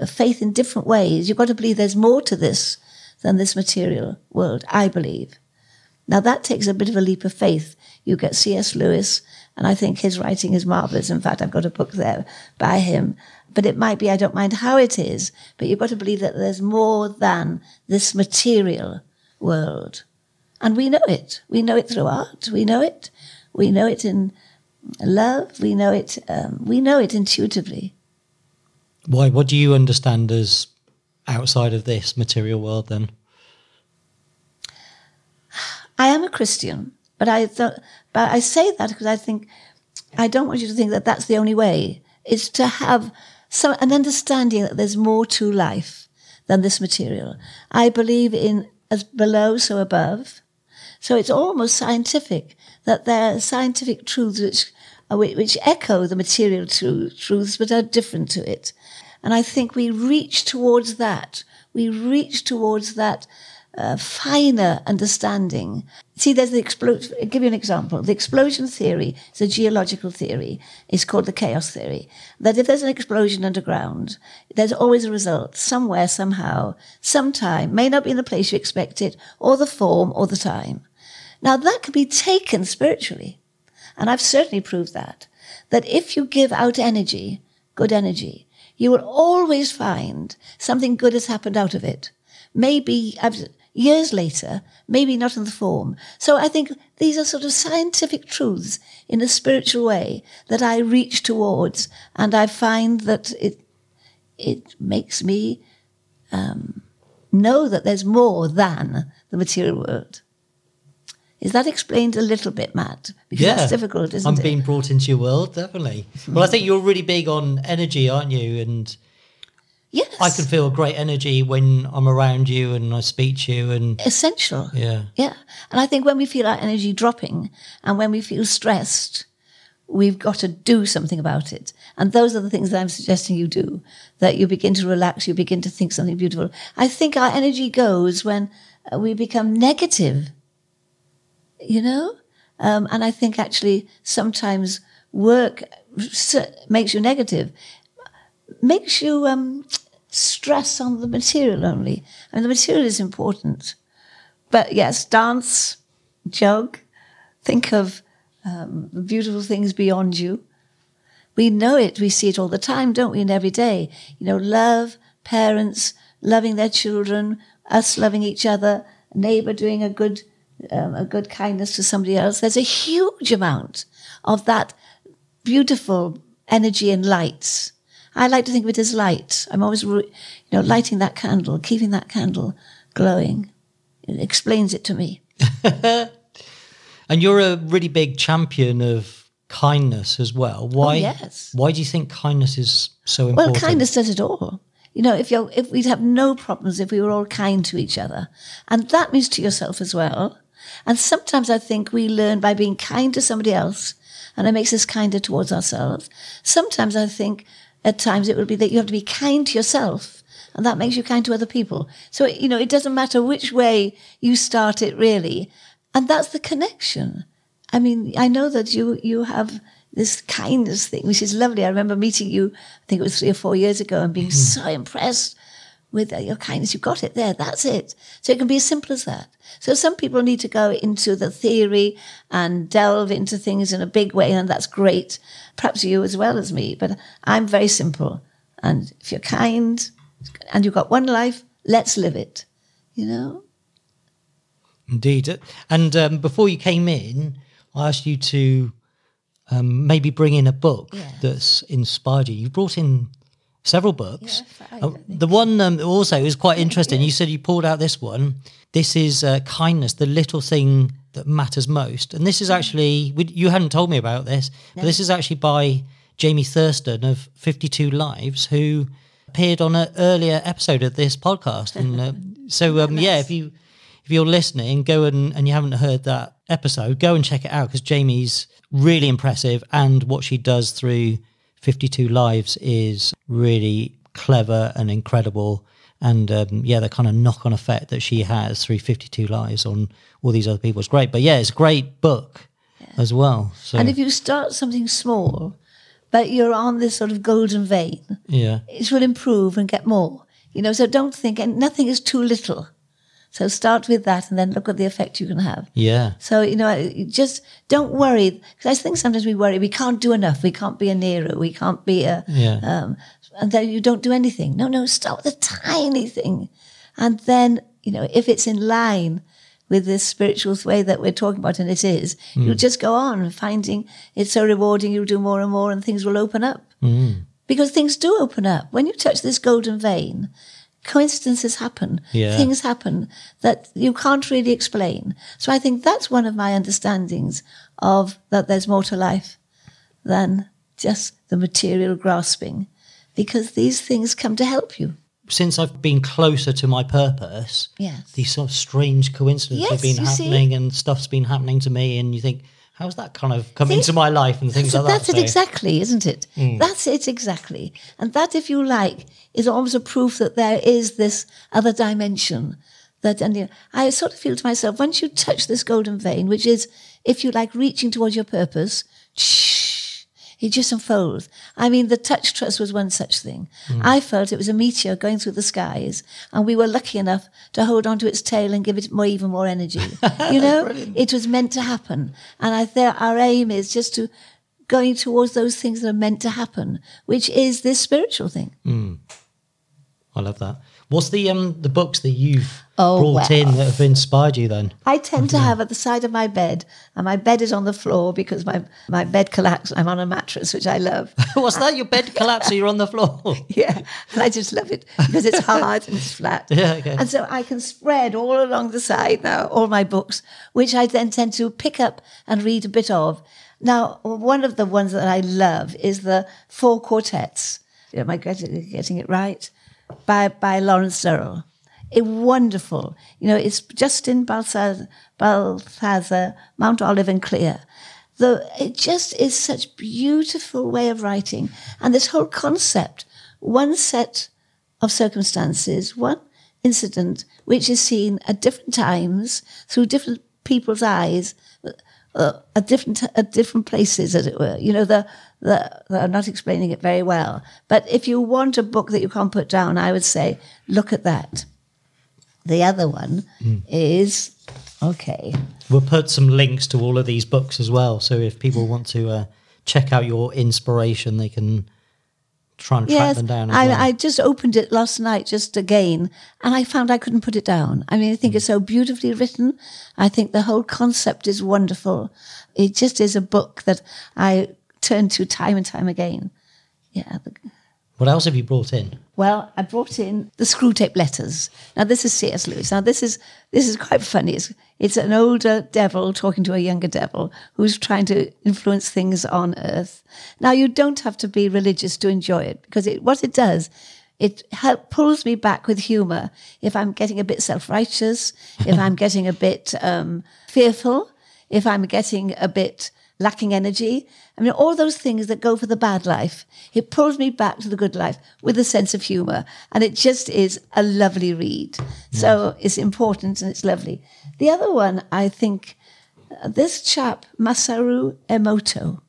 uh, faith in different ways, you've got to believe there's more to this than this material world. I believe. Now that takes a bit of a leap of faith. You get C.S. Lewis, and I think his writing is marvelous. In fact, I've got a book there by him. But it might be I don't mind how it is, but you've got to believe that there's more than this material world. And we know it. We know it through art. We know it. We know it in love. We know it. Um, we know it intuitively. Why? What do you understand as outside of this material world? Then I am a Christian, but I don't, but I say that because I think I don't want you to think that that's the only way. It's to have some an understanding that there's more to life than this material. I believe in as below, so above. So it's almost scientific that there are scientific truths which, uh, which echo the material truths but are different to it. And I think we reach towards that. We reach towards that uh, finer understanding. See, there's the explosion. Give you an example. The explosion theory is a geological theory. It's called the chaos theory. That if there's an explosion underground, there's always a result somewhere, somehow, sometime. May not be in the place you expect it, or the form, or the time. Now that can be taken spiritually. And I've certainly proved that. That if you give out energy, good energy, you will always find something good has happened out of it. Maybe years later, maybe not in the form. So I think these are sort of scientific truths in a spiritual way that I reach towards, and I find that it it makes me um, know that there's more than the material world. Is that explained a little bit, Matt? Because yeah, that's difficult, isn't it? I'm being brought into your world, definitely. Well, I think you're really big on energy, aren't you? And yes, I can feel great energy when I'm around you and I speak to you. And essential. yeah, Yeah. And I think when we feel our energy dropping and when we feel stressed, we've got to do something about it. And those are the things that I'm suggesting you do, that you begin to relax, you begin to think something beautiful. I think our energy goes when uh, we become negative, you know? Um, and I think actually sometimes work makes you negative, makes you um, stress on the material only. I mean, the material is important. But yes, dance, jog, think of um, the beautiful things beyond you. We know it, we see it all the time, don't we, and every day. You know, love, parents loving their children, us loving each other, a neighbor doing a good, um, a good kindness to somebody else. There's a huge amount of that beautiful energy and light. I like to think of it as light. I'm always, you know, lighting that candle, keeping that candle glowing. It explains it to me. and you're a really big champion of kindness as well. Oh, why? Oh, yes. Why do you think kindness is so important? Well, kindness does it all. You know, if you're, if we'd have no problems if we were all kind to each other, and that means to yourself as well. And sometimes I think we learn by being kind to somebody else, and it makes us kinder towards ourselves. Sometimes I think at times it would be that you have to be kind to yourself, and that makes you kind to other people. So, you know, it doesn't matter which way you start it really. And that's the connection. I mean, I know that you, you have this kindness thing, which is lovely. I remember meeting you, I think it was three or four years ago, and being hmm. so impressed with uh, your kindness. You've got it there. That's it. So it can be as simple as that. So some people need to go into the theory and delve into things in a big way, and that's great. Perhaps you as well as me, but I'm very simple. And if you're kind and you've got one life, let's live it. You know? Indeed. And um, before you came in, I asked you to um, maybe bring in a book Yeah. that's inspired you. You brought in several books. Yeah, Uh, the one um, also is quite interesting. You said you pulled out this one. This is uh, kindness, the little thing that matters most. And this is Mm. actually we, you hadn't told me about this, but this is actually by Jaime Thurston of Fifty Two Lives, who appeared on an earlier episode of this podcast. And uh, so, um, yeah, if you if you're listening, go and, and you haven't heard that episode, go and check it out because Jaime's really impressive and what she does through 52 Lives is really clever and incredible. And um, yeah, the kind of knock on effect that she has through 52 Lives on all these other people is great. But yeah, it's a great book as well. So And if you start something small, but you're on this sort of golden vein, yeah, it will improve and get more. You know, so don't think, and nothing is too little. So start with that and then look at the effect you can have. yeah, So, you know, just don't worry. Because I think sometimes we worry we can't do enough. We can't be a Nero. We can't be a, Yeah. um, and then you don't do anything. No, no, start with a tiny thing. And then, you know, if it's in line with this spiritual way that we're talking about, and it is, you'll just go on finding it's so rewarding. You'll do more and more and things will open up. Because things do open up. When you touch this golden vein, coincidences happen, Yeah. things happen that you can't really explain. So I think that's one of my understandings of that there's more to life than just the material grasping, because these things come to help you. since I've been closer to my purpose, Yes. these sort of strange coincidences have been you see. happening and stuff's been happening to me, and you think, how's that kind of come See? into my life and things like that? So that's that? it exactly, isn't it? Hmm. That's it exactly. And that, if you like, is almost a proof that there is this other dimension. That and you know, I sort of feel to myself, once you touch this golden vein, which is, if you like, reaching towards your purpose, shh, it just unfolds. I mean, the touch trust was one such thing. I felt it was a meteor going through the skies, and we were lucky enough to hold on to its tail and give it more, even more energy. You know, it was meant to happen, and I think our aim is just to going towards those things that are meant to happen, which is this spiritual thing. I love that. What's the um the books that you've Oh, brought in well. that have inspired you then? I tend to have at the side of my bed, and my bed is on the floor because my, my bed collapsed. I'm on a mattress, which I love. What's that? Your bed collapsed, so you're on the floor. Yeah, and I just love it because it's hard and it's flat. Yeah, okay. And so I can spread all along the side now, all my books, which I then tend to pick up and read a bit of. Now, one of the ones that I love is the Four Quartets. Am I getting, getting it right? By, by Lawrence Durrell. A wonderful, you know, it's Justine Balthazar, Balthazar Mountolive and Clea. The, it just is such beautiful way of writing. And this whole concept, one set of circumstances, one incident which is seen at different times through different people's eyes, uh, at different at different places, as it were. You know, the, the, the I'm not explaining it very well, but if you want a book that you can't put down, I would say look at that. The other one is okay. We'll put some links to all of these books as well. So if people want to uh, check out your inspiration, they can try and track them down. I, well. I just opened it last night just again, and I found I couldn't put it down. I mean, I think it's so beautifully written. I think the whole concept is wonderful. It just is a book that I turn to time and time again. Yeah. what else have you brought in? Well, I brought in the Screwtape letters. Now this is C.S. Lewis. Now this is this is quite funny. It's, it's an older devil talking to a younger devil who's trying to influence things on Earth. Now you don't have to be religious to enjoy it because it, what it does, it help, pulls me back with humor. If I'm getting a bit self righteous, if I'm getting a bit um, fearful, if I'm getting a bit lacking energy. I mean, all those things that go for the bad life. It pulls me back to the good life with a sense of humor. And it just is a lovely read. So it's important and it's lovely. The other one, I think, uh, this chap, Masaru Emoto,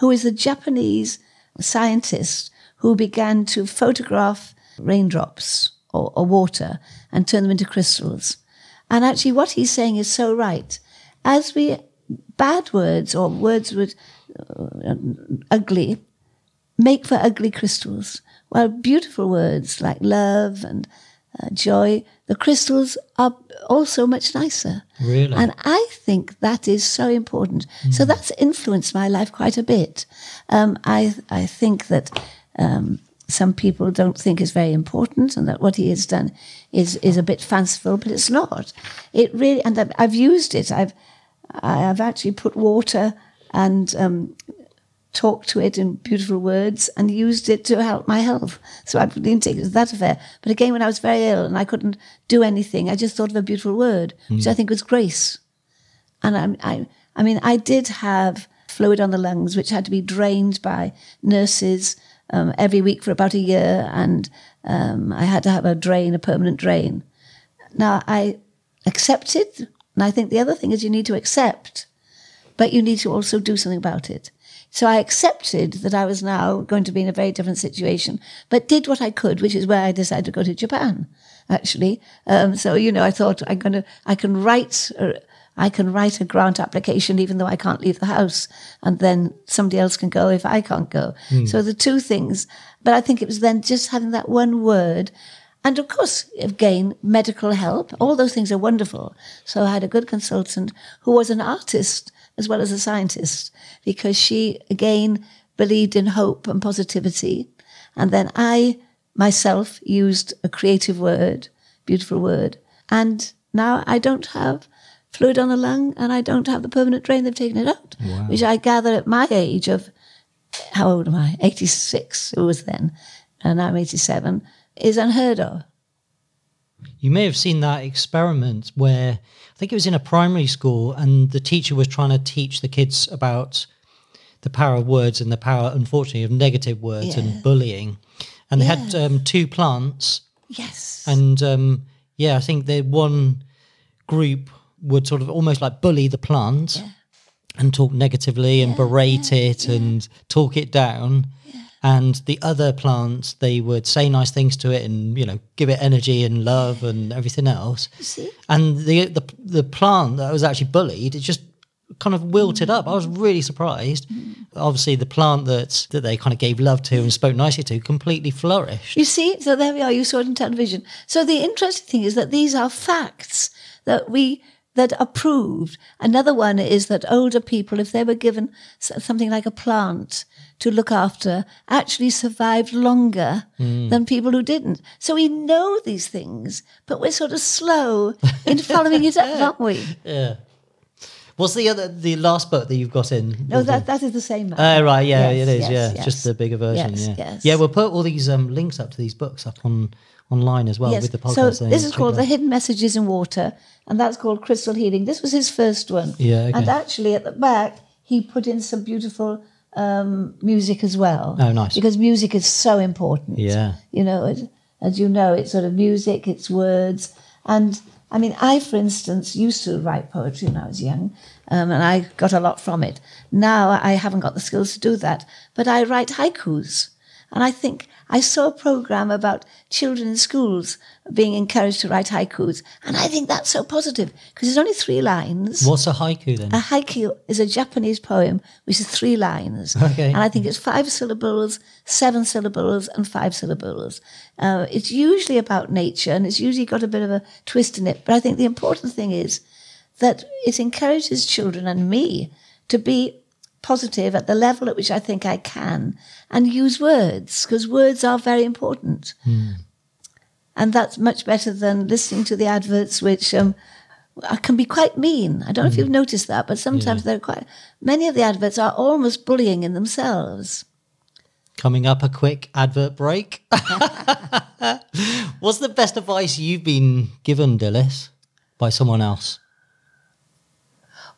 who is a Japanese scientist who began to photograph raindrops or, or water and turn them into crystals. And actually, what he's saying is so right. As we, bad words or words with uh, ugly, make for ugly crystals. While beautiful words like love and uh, joy, the crystals are also much nicer. Really? And I think that is so important. So that's influenced my life quite a bit. Um, I I think that um, some people don't think is very important, and that what he has done is is a bit fanciful, but it's not. It really, and I've, I've used it. I've I've actually put water and um, talked to it in beautiful words and used it to help my health. So I didn't take it to that affair. But again, when I was very ill and I couldn't do anything, I just thought of a beautiful word, which I think was grace. And I, I, I mean, I did have fluid on the lungs, which had to be drained by nurses um, every week for about a year, and um, I had to have a drain, a permanent drain. Now I accepted, and I think the other thing is you need to accept, but you need to also do something about it. So I accepted that I was now going to be in a very different situation, but did what I could, which is where I decided to go to Japan. Actually, um, so you know, I thought I'm going to, I can write, uh, I can write a grant application even though I can't leave the house, and then somebody else can go if I can't go. So the two things, but I think it was then just having that one word. And of course, again, medical help, all those things are wonderful. So I had a good consultant who was an artist as well as a scientist because she, again, believed in hope and positivity. And then I myself used a creative word, beautiful word. And now I don't have fluid on the lung and I don't have the permanent drain. They've taken it out, which I gather at my age of, how old am I? 86, it was then, and now I'm 87, is unheard of. You may have seen that experiment where I think it was in a primary school, and the teacher was trying to teach the kids about the power of words and the power, unfortunately, of negative words Yeah. and bullying. And they had um, two plants, Yes. and um, yeah, I think the one group would sort of almost like bully the plant and talk negatively and berate it and talk it down. And the other plants, they would say nice things to it and you know give it energy and love and everything else. see? And the the the plant that was actually bullied, it just kind of wilted up. I was really surprised. Mm-hmm. Obviously, the plant that that they kind of gave love to and spoke nicely to completely flourished. You see, so there we are. You saw it in television. So the interesting thing is that these are facts that we that are proved. Another one is that older people, if they were given something like a plant to look after, actually survived longer than people who didn't. So we know these things, but we're sort of slow in following it up, aren't we? Yeah. What's the other the last book that you've got in? No, that that is the same. Oh right, yeah, Yes, it is. yes, yeah, yes. just the bigger version. Yes, yeah, yes. yeah. We'll put all these um, links up to these books up on online as well with the podcast. So this is called. The Hidden Messages in Water, and that's called Crystal Healing. This was his first one. Yeah, okay. And actually, at the back, he put in some beautiful um, music as well. Oh, nice. Because music is so important. Yeah. You know, it, as you know, it's sort of music, it's words. And I mean, I, for instance, used to write poetry when I was young, um, and I got a lot from it. Now I haven't got the skills to do that, but I write haikus. And I think I saw a program about children in schools being encouraged to write haikus. And I think that's so positive because there's only three lines. What's a haiku then? A haiku is a Japanese poem which is three lines. Okay. And I think it's five syllables, seven syllables, and five syllables. Uh, it's usually about nature and it's usually got a bit of a twist in it. But I think the important thing is that it encourages children and me to be positive at the level at which I think I can and use words because words are very important. And that's much better than listening to the adverts, which um, can be quite mean. I don't know if you've noticed that, but sometimes they're quite. Many of the adverts are almost bullying in themselves. Coming up, a quick advert break. What's the best advice you've been given, Dilys, by someone else?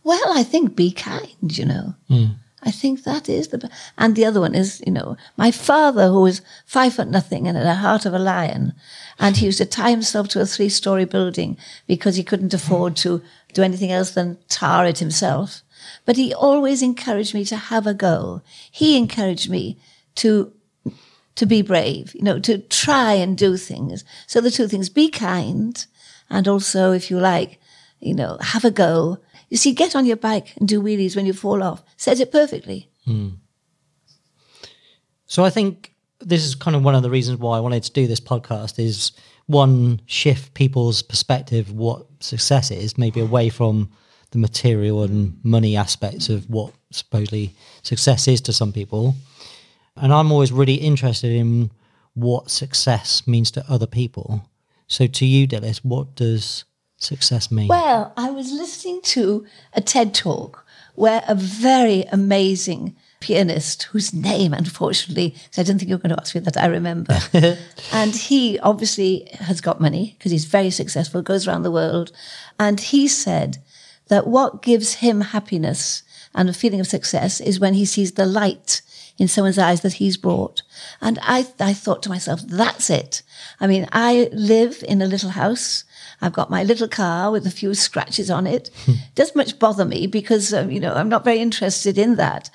Well, I think be kind, you know. Hmm. I think that is the. And the other one is, you know, my father, who was five foot nothing and had a heart of a lion, and he used to tie himself to a three story building because he couldn't afford to do anything else than tar it himself. But he always encouraged me to have a go. He encouraged me to to be brave, you know, to try and do things. So the two things, be kind and also, if you like, you know, have a go. You see, get on your bike and do wheelies when you fall off. Says it perfectly. Hmm. So I think this is kind of one of the reasons why I wanted to do this podcast is one shift people's perspective what success is, maybe away from the material and money aspects of what supposedly success is to some people. And I'm always really interested in what success means to other people. So to you, Dilys, what does success mean? Well, I was listening to a TED talk where a very amazing pianist, whose name, unfortunately, 'cause I didn't think you were going to ask me that, I remember. and he obviously has got money because he's very successful, goes around the world. And he said that what gives him happiness and a feeling of success is when he sees the light in someone's eyes that he's brought. And I, I thought to myself, that's it. I mean, I live in a little house. I've got my little car with a few scratches on it. Doesn't much bother me because, um, you know, I'm not very interested in that.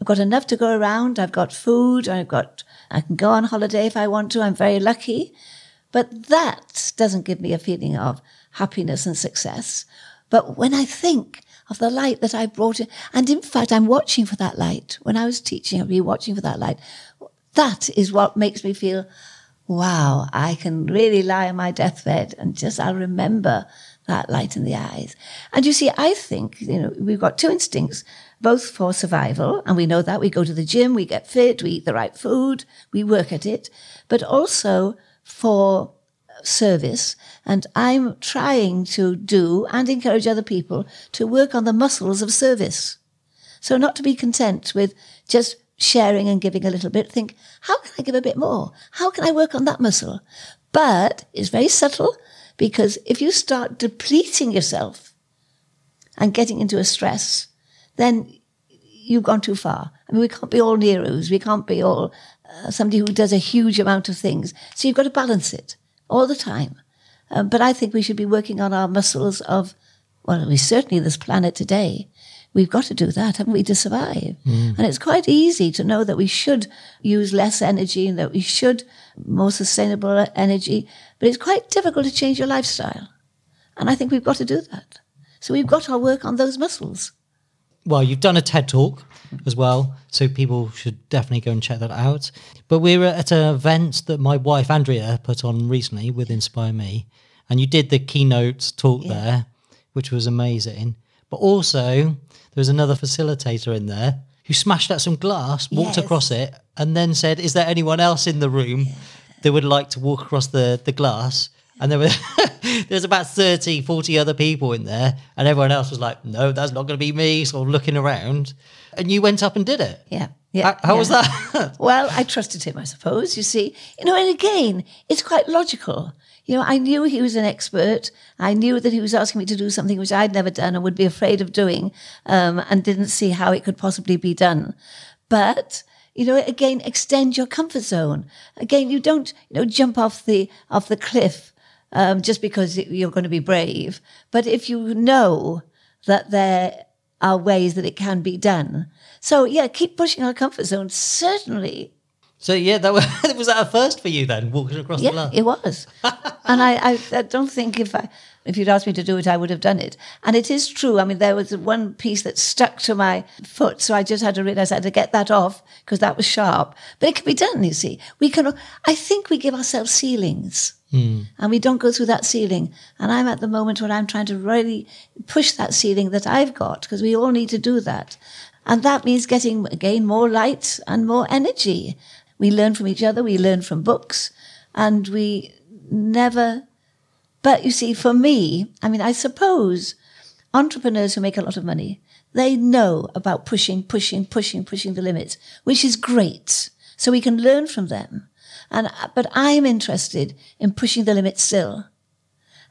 I've got enough to go around. I've got food. I've got, I can go on holiday if I want to. I'm very lucky. But that doesn't give me a feeling of happiness and success. But when I think of the light that I brought in, and in fact, I'm watching for that light. When I was teaching, I'd be watching for that light. That is what makes me feel, wow, I can really lie on my deathbed and just, I'll remember that light in the eyes. And you see, I think, you know, we've got two instincts, both for survival, and we know that we go to the gym, we get fit, we eat the right food, we work at it, but also for service. And I'm trying to do and encourage other people to work on the muscles of service. So not to be content with just sharing and giving a little bit. Think, how can I give a bit more? How can I work on that muscle? But it's very subtle because if you start depleting yourself and getting into a stress, then you've gone too far. I mean, we can't be all Neros. We can't be all uh, somebody who does a huge amount of things. So you've got to balance it all the time. Um, but I think we should be working on our muscles of, well, we certainly this planet today. We've got to do that, haven't we, to survive? Mm. And it's quite easy to know that we should use less energy and that we should more sustainable energy, but it's quite difficult to change your lifestyle. And I think we've got to do that. So we've got to work on those muscles. well, you've done a TED talk as well, so people should definitely go and check that out. But we were at an event that my wife Andrea put on recently with Inspire Me, and you did the keynote talk there, which was amazing. But also, there was another facilitator in there who smashed out some glass, walked Yes. across it, and then said, "Is there anyone else in the room that would like to walk across the the glass?" And there were there's about 30, 40 other people in there, and everyone else was like, "No, that's not going to be me." Sort of looking around, and you went up and did it. Yeah. Yeah. How, how was that? Well, I trusted him, I suppose. You see, you know, and again, it's quite logical. You know, I knew he was an expert. I knew that he was asking me to do something which I'd never done and would be afraid of doing, um, and didn't see how it could possibly be done. But you know, again, extend your comfort zone. Again, you don't, you know, jump off the off the cliff um, just because you're going to be brave. But if you know that there are ways that it can be done, so yeah, keep pushing our comfort zone. Certainly, so yeah, that was, was that a first for you then, walking across the yeah, it was. and I, I, I don't think if I, if you'd asked me to do it, I would have done it. And it is true. I mean, there was one piece that stuck to my foot, so I just had to realize I had to get that off because that was sharp. But it can be done. You see, we can. I think we give ourselves ceilings. Hmm. And we don't go through that ceiling. And I'm at the moment where I'm trying to really push that ceiling that I've got because we all need to do that. And that means getting, again, more light and more energy. We learn from each other, we learn from books, and we never. But you see, for me, I mean, I suppose entrepreneurs who make a lot of money, they know about pushing, pushing, pushing, pushing the limits, which is great. So we can learn from them. And, but I'm interested in pushing the limits still.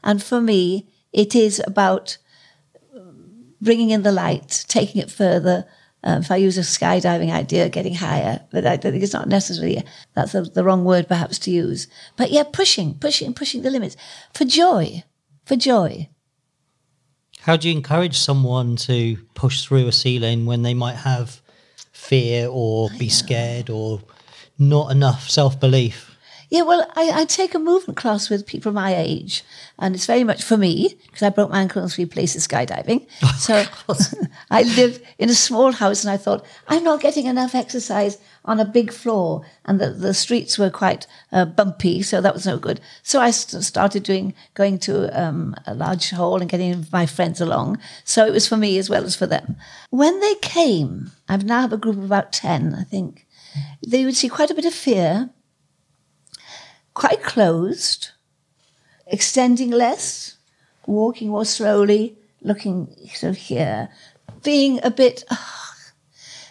And for me, it is about um, bringing in the light, taking it further. Um, if I use a skydiving idea, getting higher, but I think it's not necessarily, that's a, the wrong word perhaps to use. But yeah, pushing, pushing, pushing the limits for joy, for joy. How do you encourage someone to push through a ceiling when they might have fear or be scared or not enough self belief? Yeah, well, I, I take a movement class with people my age, and it's very much for me because I broke my ankle in three places skydiving. so I live in a small house, and I thought I'm not getting enough exercise on a big floor, and the, the streets were quite uh, bumpy, so that was no good. So I st- started doing going to um, a large hall and getting my friends along. So it was for me as well as for them. When they came, I've now have a group of about ten, I think. They would see quite a bit of fear quite closed, extending less, walking more slowly, looking sort of here, being a bit. Oh.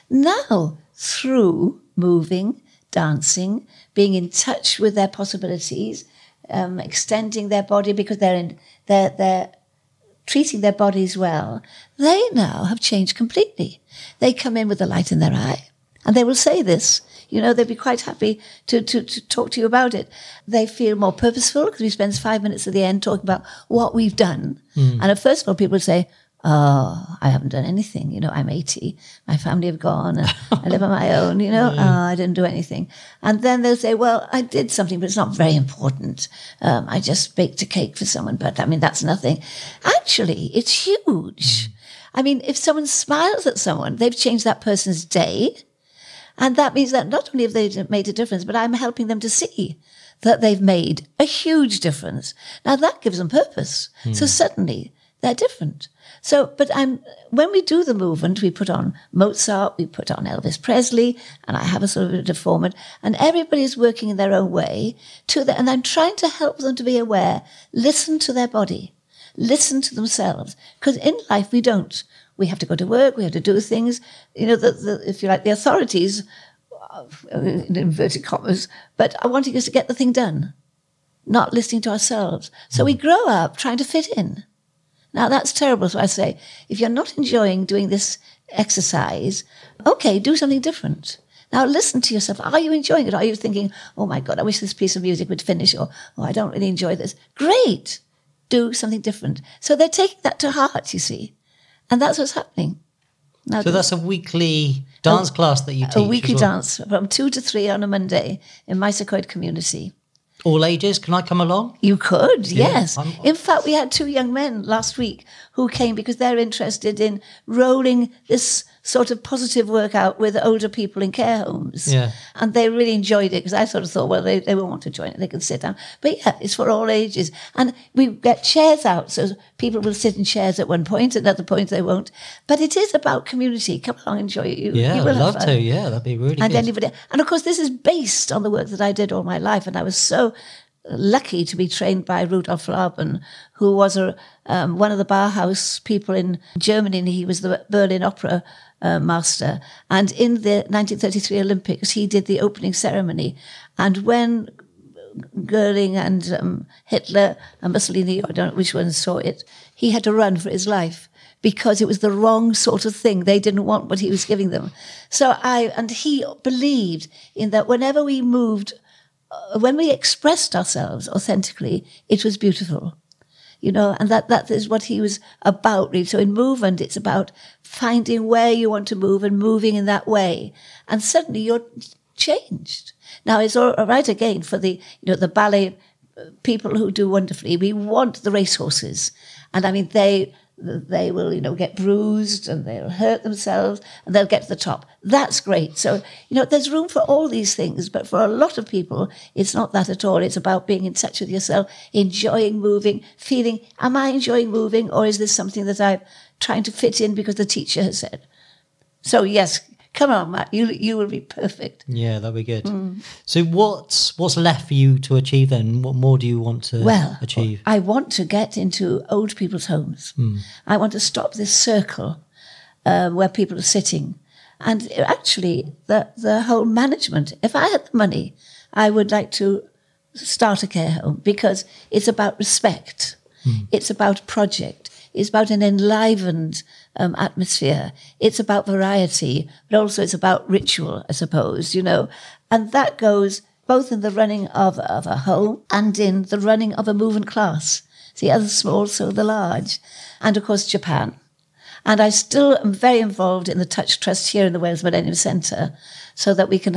Now, through moving, dancing, being in touch with their possibilities, um, extending their body because they're in, they're, they're treating their bodies well, they now have changed completely. They come in with the light in their eye. And they will say this you know, they'd be quite happy to, to, to talk to you about it. They feel more purposeful because we spend five minutes at the end talking about what we've done. Mm. And at first of all, people would say, Oh, I haven't done anything. You know, I'm 80. My family have gone. And I live on my own. You know, yeah. oh, I didn't do anything. And then they'll say, well, I did something, but it's not very important. Um, I just baked a cake for someone, but I mean, that's nothing. Actually, it's huge. Mm. I mean, if someone smiles at someone, they've changed that person's day. And that means that not only have they made a difference, but I'm helping them to see that they've made a huge difference. Now that gives them purpose. Mm. So hmm. suddenly they're different. So, but I'm, when we do the movement, we put on Mozart, we put on Elvis Presley, and I have a sort of a deformment, and everybody's working in their own way to the, and I'm trying to help them to be aware, listen to their body, listen to themselves, because in life we don't we have to go to work, we have to do things. You know, the, the, if you like, the authorities, uh, in inverted commas, but are wanting us to get the thing done, not listening to ourselves. So we grow up trying to fit in. Now that's terrible. So I say, if you're not enjoying doing this exercise, okay, do something different. Now listen to yourself. Are you enjoying it? Are you thinking, oh my God, I wish this piece of music would finish, or oh, I don't really enjoy this? Great. Do something different. So they're taking that to heart, you see. And that's what's happening. Now, so that's a weekly dance a, class that you teach. A weekly well. dance from two to three on a Monday in my Mysecoid community. All ages? Can I come along? You could, yeah, yes. I'm, in fact, we had two young men last week who came because they're interested in rolling this sort of positive workout with older people in care homes. Yeah. And they really enjoyed it because I sort of thought, well, they, they won't want to join it. They can sit down. But yeah, it's for all ages. And we get chairs out. So people will sit in chairs at one point, at another point they won't. But it is about community. Come along, and enjoy it. You, yeah, you I'd love to. Yeah, that'd be really and good. anybody. And of course, this is based on the work that I did all my life. And I was so lucky to be trained by Rudolf Laban, who was a, um, one of the Bauhaus people in Germany. He was the Berlin Opera uh, master. And in the 1933 Olympics, he did the opening ceremony. And when Goering and um, Hitler and Mussolini, I don't know which one saw it, he had to run for his life because it was the wrong sort of thing. They didn't want what he was giving them. So I, and he believed in that whenever we moved, uh, when we expressed ourselves authentically, it was beautiful you know, and that, that is what he was about. Really. So in movement, it's about finding where you want to move and moving in that way. And suddenly you're changed. Now it's all right again for the, you know, the ballet uh, people who do wonderfully. We want the racehorses. And I mean, they, they will, you know, get bruised and they'll hurt themselves and they'll get to the top. That's great. So, you know, there's room for all these things, but for a lot of people, it's not that at all. It's about being in touch with yourself, enjoying moving, feeling, am I enjoying moving or is this something that I'm trying to fit in because the teacher has said? So, yes, come on, Matt, you you will be perfect. Yeah, that'd be good. Mm. So what's what's left for you to achieve then? What more do you want to well, achieve? I want to get into old people's homes. Mm. I want to stop this circle uh, where people are sitting. And actually, the the whole management. If I had the money, I would like to start a care home because it's about respect. Mm. It's about project. it's about an enlivened um, atmosphere. It's about variety, but also it's about ritual, I suppose, you know. And that goes both in the running of, of a home and in the running of a moving class. The other small, so the large. And of course, Japan. And I still am very involved in the Touch Trust here in the Wales Millennium Centre so that we can,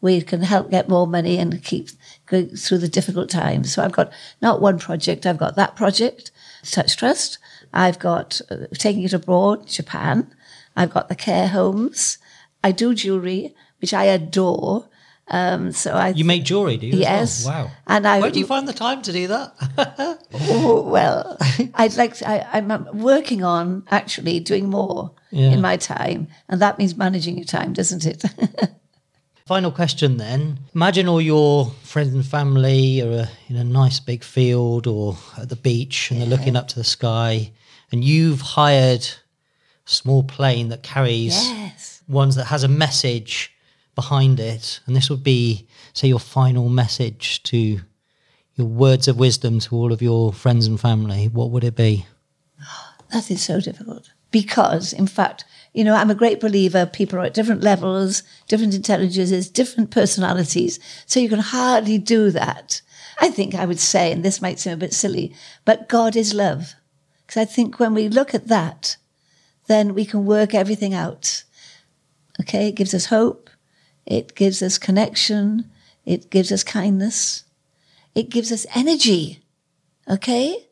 we can help get more money and keep going through the difficult times. So I've got not one project, I've got that project, Touch Trust. I've got uh, taking it abroad, Japan. I've got the care homes. I do jewelry, which I adore. Um, so I You make jewelry, do you? Yes. well? Wow. And I Where do you find the time to do that? Oh, well, I'd like to, I, I'm um, working on actually doing more Yeah. in my time, and that means managing your time, doesn't it? Final question then. Imagine all your friends and family are uh, in a nice big field or at the beach and they're looking up to the sky and you've hired a small plane that carries yes. ones that has a message behind it. And this would be, say, your final message to your words of wisdom to all of your friends and family. What would it be? That is so difficult because, in fact, you know, I'm a great believer. People are at different levels, different intelligences, different personalities. So you can hardly do that. I think I would say, and this might seem a bit silly, but God is love. Because I think when we look at that, then we can work everything out. Okay, it gives us hope, it gives us connection, it gives us kindness, it gives us energy. Okay?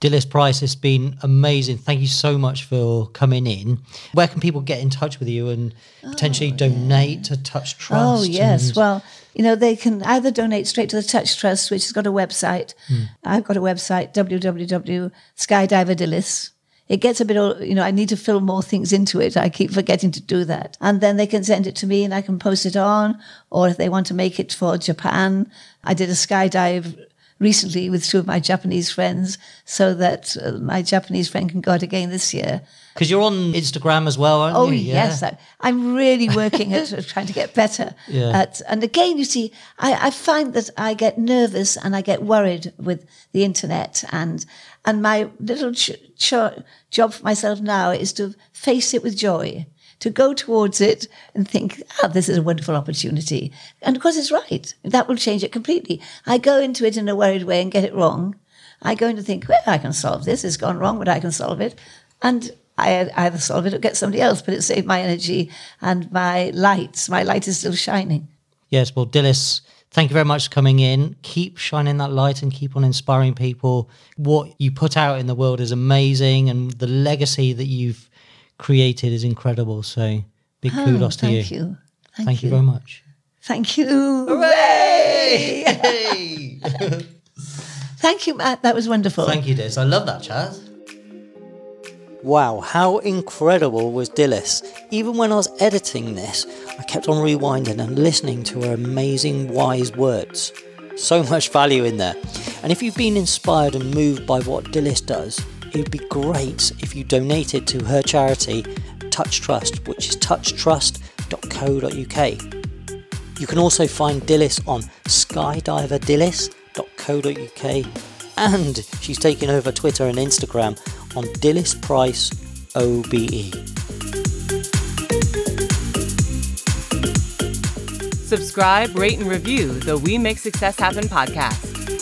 Dilys Price, it's been amazing. Thank you so much for coming in. Where can people get in touch with you and potentially oh, donate to Touch Trust? Oh, yes. Well, you know, they can either donate straight to the Touch Trust, which has got a website. Hmm. I've got a website, www.skydiverdillis. It gets a bit, old, you know, I need to fill more things into it. I keep forgetting to do that. And then they can send it to me and I can post it on. Or if they want to make it for Japan, I did a skydive recently with two of my Japanese friends so that uh, my Japanese friend can go out again this year. Because you're on Instagram as well, aren't Oh you? yes, I, I'm really working at trying to get better. Yeah. At, and again, you see, I, I find that I get nervous and I get worried with the internet, and and my little ch- ch- job for myself now is to face it with joy, to go towards it and think, ah, this is a wonderful opportunity, and of course it's right. That will change it completely. I go into it in a worried way and get it wrong. I go in to think, well, I can solve this. It's gone wrong, but I can solve it. And I either solve it or get somebody else, but it saved my energy and my lights. My light is still shining. Yes, well, Dilys, thank you very much for coming in. Keep shining that light and keep on inspiring people. What you put out in the world is amazing, and the legacy that you've created is incredible. So, big Oh, kudos to you. thank you. Thank you. Thank, Thank you you. very much. Thank you. Hooray! Thank you, Matt. That was wonderful. Thank you, Diz. I love that chat. Wow, how incredible was Dilys? Even when I was editing this, I kept on rewinding and listening to her amazing wise words. So much value in there. And if you've been inspired and moved by what Dilys does, it would be great if you donated to her charity, Touch Trust, which is touchtrust.co.uk. You can also find Dilys on skydiverdillis.co.uk and she's taking over Twitter and Instagram on Dilys Price OBE. Subscribe, rate, and review the We Make Success Happen podcast.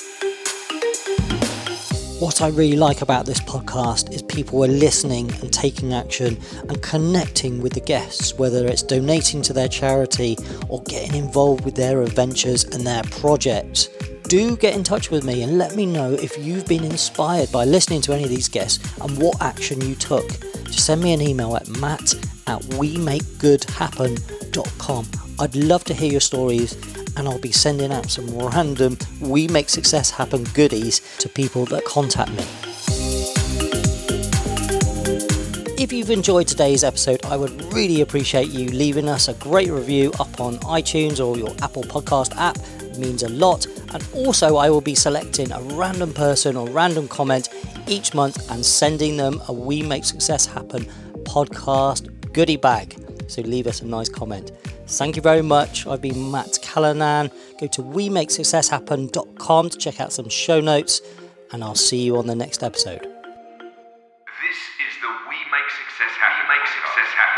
What I really like about this podcast is people are listening and taking action and connecting with the guests, whether it's donating to their charity or getting involved with their adventures and their projects. Do get in touch with me and let me know if you've been inspired by listening to any of these guests and what action you took. Just send me an email at matt at wemakegoodhappen.com. I'd love to hear your stories and I'll be sending out some random We Make Success Happen goodies to people that contact me. If you've enjoyed today's episode, I would really appreciate you leaving us a great review up on iTunes or your Apple Podcast app. It means a lot. And also, I will be selecting a random person or random comment each month and sending them a We Make Success Happen podcast goodie bag. So leave us a nice comment. Thank you very much. I've been Matt Callanan. Go to WeMakeSuccessHappen.com to check out some show notes, and I'll see you on the next episode. This is the We Make Success Happen. We Make Success Happen.